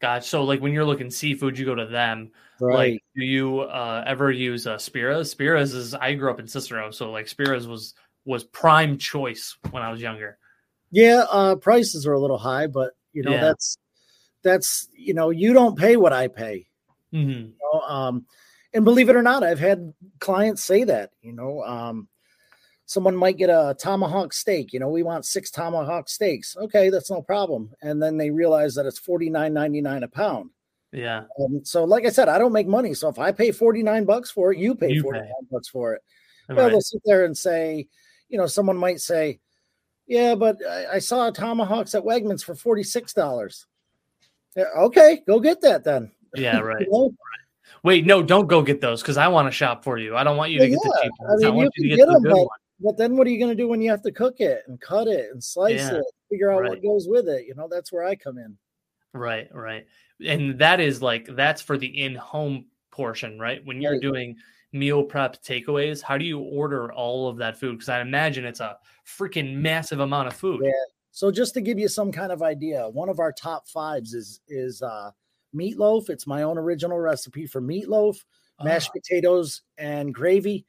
Gosh, so like when you're looking seafood, you go to them. Right. Like, do you uh, ever use uh, Spira's? Spira's is I grew up in Cicero, so like Spira's was was prime choice when I was younger. yeah, uh, prices are a little high, but you know, Yeah. that's that's you know, you don't pay what I pay. Mm-hmm. you know, um, and believe it or not, I've had clients say that, you know, um, someone might get a tomahawk steak, you know, we want six tomahawk steaks. Okay, that's no problem. And then they realize that it's forty nine ninety nine a pound. Yeah, And so, like I said, I don't make money. So if I pay 49 bucks for it, you pay You 49 pay. bucks for it. Well, they'll sit there and say, you know, someone might say, yeah, but I, I saw tomahawks at Wegmans for $46. Yeah, okay, go get that then. yeah, right. You know? Wait, no, don't go get those because I want to shop for you. I don't want you to Well, get the cheap ones. I, mean, want you you to get, get the good but- one. But then what are you going to do when you have to cook it and cut it and slice Yeah. it, figure out Right. what goes with it? You know, that's where I come in. Right, right. And that is like that's for the in-home portion, right? When you're Right. doing meal prep takeaways, how do you order all of that food? Because I imagine it's a freaking massive amount of food. Yeah. So just to give you some kind of idea, one of our top fives is is uh, meatloaf. It's my own original recipe for meatloaf, mashed Ah, potatoes, and gravy,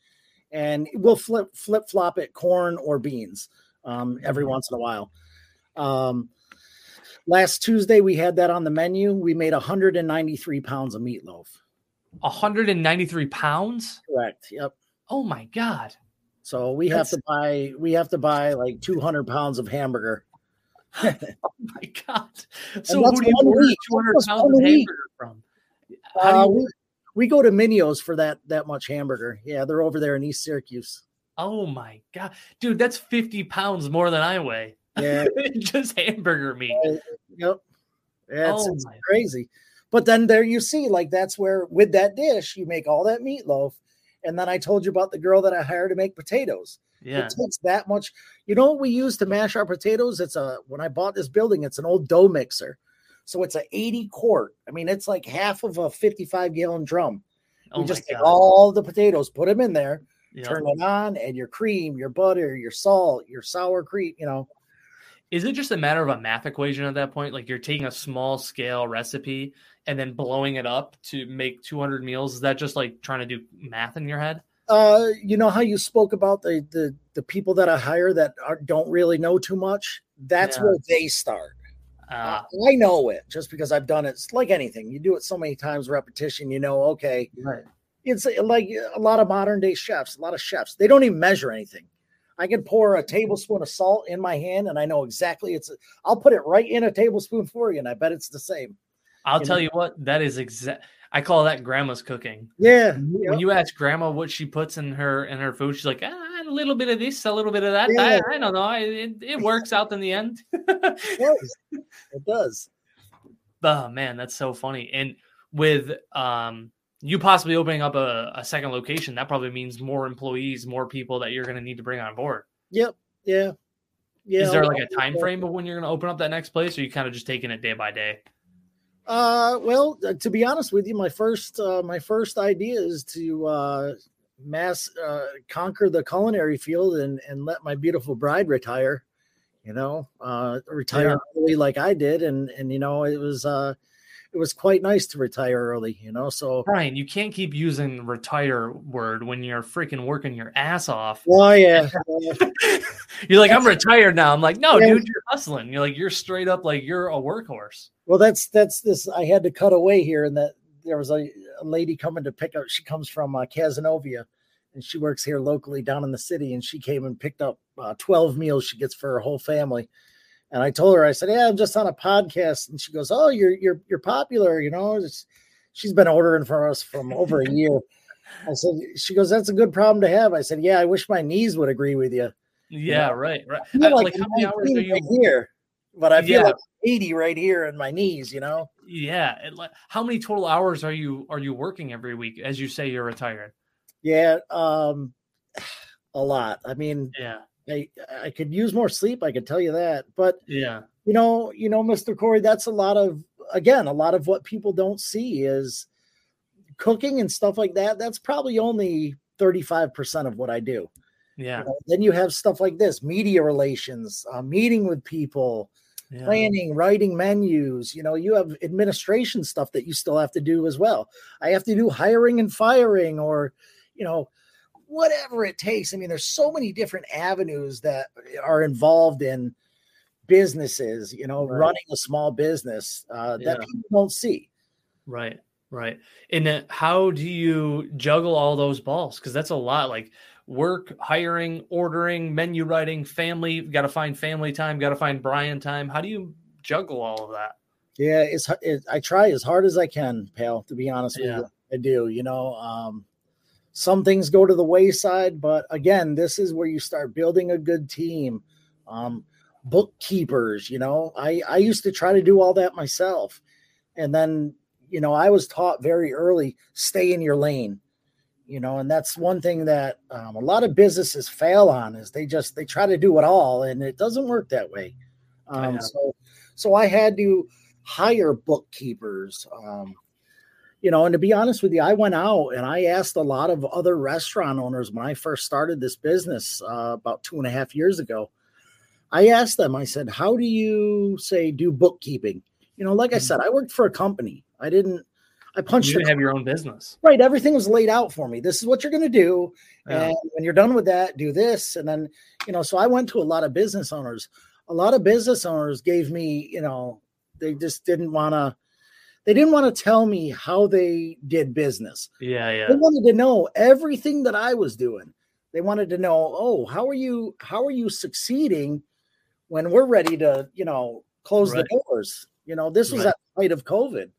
and we'll flip flip flop it corn or beans um, every Mhm. once in a while. Um, last Tuesday we had that on the menu. We made 193 pounds of meatloaf. 193 pounds. Correct. Yep. Oh my god. So we have to buy we have to buy like 200 pounds of hamburger. Oh my god. So who do you order 200 pounds one of hamburger from? How do Uh, we, we go to Minio's for that that much hamburger. Yeah, they're over there in East Syracuse. Oh my god. Dude, that's 50 pounds more than I weigh. Yeah, Just hamburger meat. yep. Yeah, it's, Oh it's crazy. But then there you see, like that's where with that dish you make all that meatloaf, and then I told you about the girl that I hired to make potatoes. Yeah. It takes that much. You know what we use to mash our potatoes? It's a when I bought this building, it's an old dough mixer. So it's a 80 quart. I mean, it's like half of a 55 gallon drum. Oh you my just take all the potatoes, put them in there, Yeah. turn it on, and your cream, your butter, your salt, your sour cream, you know. Is it just a matter of a math equation at that point? Like you're taking a small scale recipe and then blowing it up to make 200 meals? Is that just like trying to do math in your head? Uh, you know how you spoke about the the the people that I hire that are, don't really know too much. That's Yeah. where they start. Uh, I know it just because I've done it. It's like anything. You do it so many times, repetition. You know, okay, right. it's like a lot of modern day chefs. A lot of chefs they don't even measure anything. I can pour a tablespoon of salt in my hand, and I know exactly it's. I'll put it right in a tablespoon for you, and I bet it's the same. I'll You tell know? you what, that is exact. I call that grandma's cooking. Yeah, When you ask grandma what she puts in her in her food, she's like, ah, a little bit of this, a little bit of that. Yeah. I, I don't know. I, it, it works out in the end. it does. It does. Oh man, that's so funny. And with um you possibly opening up a, a second location, that probably means more employees, more people that you're gonna need to bring on board. Yep. Yeah. Yeah. Is there like a time frame of when you're gonna open up that next place, or you kind of just taking it day by day? Uh, well, uh, to be honest with you, my first uh, my first idea is to uh, mass uh, conquer the culinary field and and let my beautiful bride retire. You know, uh, retire Yeah. early like I did, and and you know it was uh, it was quite nice to retire early. You know, so Brian, you can't keep using retire word when you're freaking working your ass off. well, yeah, You're like, I'm retired now. I'm like, no, Yeah. dude, you're hustling. You're like, you're straight up like you're a workhorse. well, that's that's this. I had to cut away here, and that there was a, a lady coming to pick up. She comes from uh, Cazenovia, and she works here locally down in the city. And she came and picked up uh, twelve meals she gets for her whole family. And I told her, I said, "Yeah, I'm just on a podcast." And she goes, "Oh, you're you're you're popular, you know." It's, she's been ordering for us from over a year. I said, "She goes, that's a good problem to have." I said, "Yeah, I wish my knees would agree with you." Yeah, right, right. I feel like, like, how many hours 19 are you? right here, but I feel Yeah. like 80 right here in my knees. You know. Yeah, how many total hours are you are you working every week? As you say, you're retired. Yeah, um, a lot. I mean, Yeah, I I could use more sleep. I could tell you that. But Yeah. you know, you know, Mr. Corey, that's a lot of again, a lot of what people don't see is cooking and stuff like that. That's probably only 35% of what I do. Yeah. You know, then you have stuff like this media relations, uh, meeting with people, Yeah. planning, writing menus. You know, you have administration stuff that you still have to do as well. I have to do hiring and firing or, you know, whatever it takes. I mean, there's so many different avenues that are involved in businesses, you know, Right. running a small business uh, that Yeah. people don't see. Right. Right. And how do you juggle all those balls? Because that's a lot. Like work, hiring, ordering, menu writing, family. Got to find family time. Got to find Brian time. How do you juggle all of that? Yeah, it's it, I try as hard as I can, pal. To be honest Yeah. with you, I do. You know, um, some things go to the wayside, but again, this is where you start building a good team. Um, bookkeepers, you know, I I used to try to do all that myself, and then you know I was taught very early stay in your lane. You know, and that's one thing that um, a lot of businesses fail on is they just they try to do it all, and it doesn't work that way. Um, so, so I had to hire bookkeepers. Um, you know, and to be honest with you, I went out and I asked a lot of other restaurant owners when I first started this business uh, about two and a half years ago. I asked them, I said, how do you say do bookkeeping? You know, like I said, I worked for a company. I didn't, I punched You didn't have your own business. right. Everything was laid out for me. This is what you're going to do. Yeah. And when you're done with that, do this. And then, you know, so I went to a lot of business owners. A lot of business owners gave me, you know, they just didn't want to, they didn't want to tell me how they did business. Yeah. yeah. They wanted to know everything that I was doing. They wanted to know, oh, how are you, how are you succeeding when we're ready to, you know, close Right. the doors? You know, this was Right. at the height of COVID.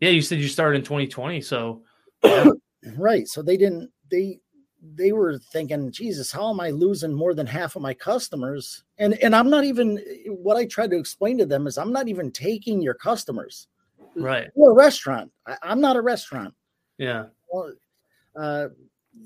Yeah. You said you started in 2020. So right so they didn't they they were thinking jesus how am i losing more than half of my customers and and i'm not even what i tried to explain to them is i'm not even taking your customers right. we're a restaurant I, i'm not a restaurant Yeah. well, uh,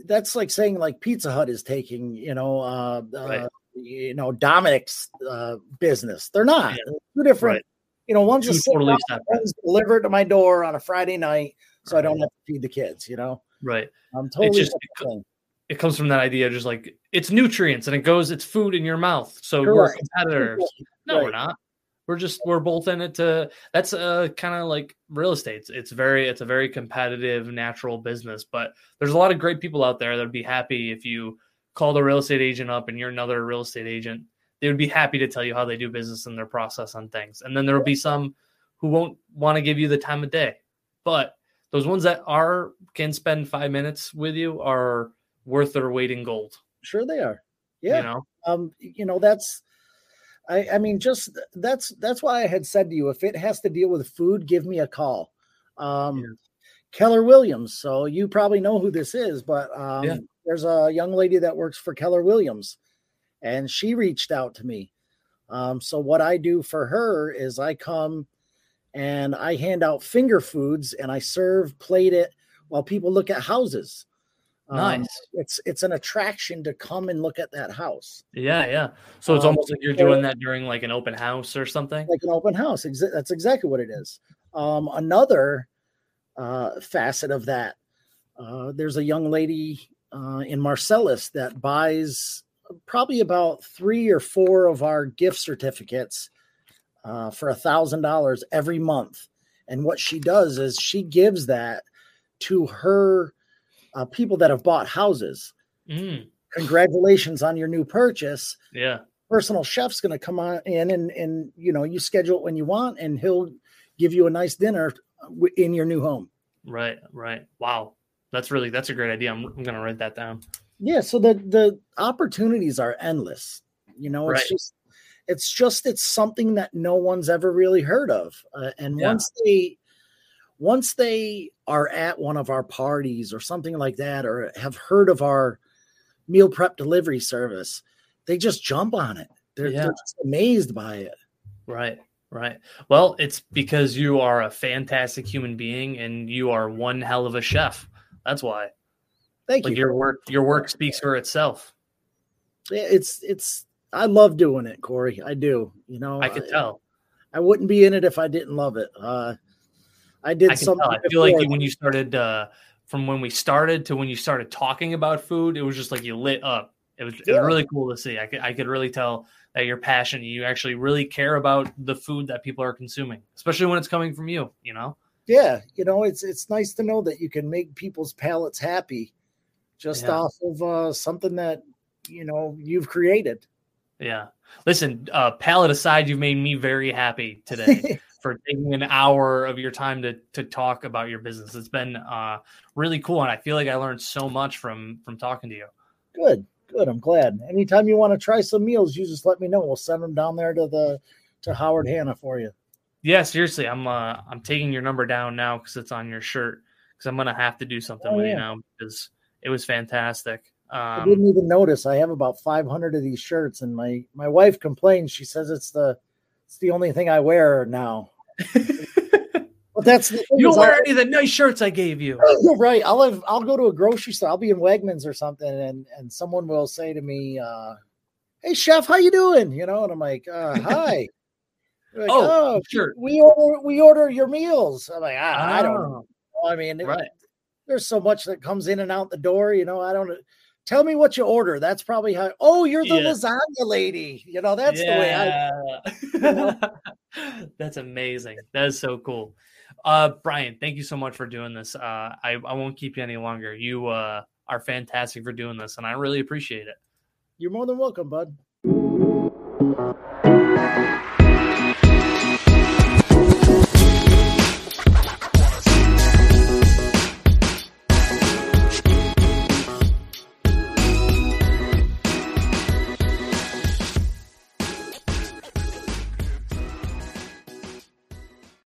that's like saying like pizza hut is taking you know uh, Right. uh you know domino's uh business they're not Yeah. They're two different Right. you know one's a Two totally one's delivered to my door on a friday night so i don't have to feed the kids you know Right. i'm totally just-. It comes from that idea just like it's nutrients and it goes, it's food in your mouth. So we're competitors. No, we're not. We're just we're both in it to that's uh kind of like real estate. It's, it's very it's a very competitive natural business, but there's a lot of great people out there that would be happy if you called a real estate agent up and you're another real estate agent. They would be happy to tell you how they do business and their process on things. And then there will be some who won't want to give you the time of day. But those ones that are can spend 5 minutes with you are worth their weight in gold, Sure they are. Yeah. you know. Um, you know, that's I I mean, just that's that's why I had said to you, if it has to deal with food, give me a call. Um Yeah. Keller Williams. So you probably know who this is, but um Yeah. there's a young lady that works for Keller Williams and she reached out to me. Um, so what I do for her is I come and I hand out finger foods and I serve, plate it while people look at houses. Um, Nice. it's it's an attraction to come and look at that house Yeah, yeah. So it's Um, almost like you're doing that during like an open house or something. like an open house Exa- that's exactly what it is um, another uh, facet of that uh, there's a young lady uh, in marcellus that buys probably about three or four of our gift certificates uh, for a thousand dollars every month and what she does is she gives that to her uh, people that have bought houses Mm, congratulations on your new purchase yeah, personal chef's going to come on in and and you know you schedule it when you want and he'll give you a nice dinner in your new home right, right. Wow, that's really that's a great idea. I'm, I'm gonna write that down. yeah so the the opportunities are endless you know it's Right. just it's just it's something that no one's ever really heard of uh, and Yeah. once they once they are at one of our parties or something like that or have heard of our meal prep delivery service they just jump on it they're, Yeah. they're just amazed by it Right, right. Well, it's because you are a fantastic human being and you are one hell of a chef. That's why. thank Like you your work, your work speaks for itself. it's it's I love doing it, Corey. I do. You know, I can tell. I, I wouldn't be in it if I didn't love it. Uh, I did I something. I feel like when you started, uh, from when we started to when you started talking about food, it was just like you lit up. It was, yeah. it was really cool to see. I could, I could really tell that you're passionate. You actually really care about the food that people are consuming, especially when it's coming from you. You know. Yeah, you know, it's it's nice to know that you can make people's palates happy, just yeah. off of uh, something that you know you've created. Yeah. Listen, uh, palate aside, you've made me very happy today for taking an hour of your time to to talk about your business. It's been uh, really cool, and I feel like I learned so much from from talking to you. Good, good. I'm glad. Anytime you want to try some meals, you just let me know. We'll send them down there to the to Howard Hanna for you. Yeah, seriously, I'm uh I'm taking your number down now because it's on your shirt because I'm gonna have to do something oh, with yeah. you now because it was fantastic. Um, I didn't even notice. I have about 500 of these shirts, and my my wife complains. She says it's the it's the only thing I wear now. but that's the you don't wear I'll, any of the nice shirts I gave you. Right. I'll have, I'll go to a grocery store. I'll be in Wegmans or something, and and someone will say to me, uh, "Hey, chef, how you doing?" You know, and I'm like, uh, "Hi." Like, oh, oh, sure. We order we order your meals. I'm like, ah, I don't know. Oh. I mean, right. It, there's so much that comes in and out the door. You know, I don't tell me what you order. That's probably how. Oh, you're the yeah. lasagna lady. You know, that's yeah. the way I. that's amazing. That is so cool. Uh, Brian, thank you so much for doing this. Uh, I I won't keep you any longer. You uh are fantastic for doing this, and I really appreciate it. You're more than welcome, bud.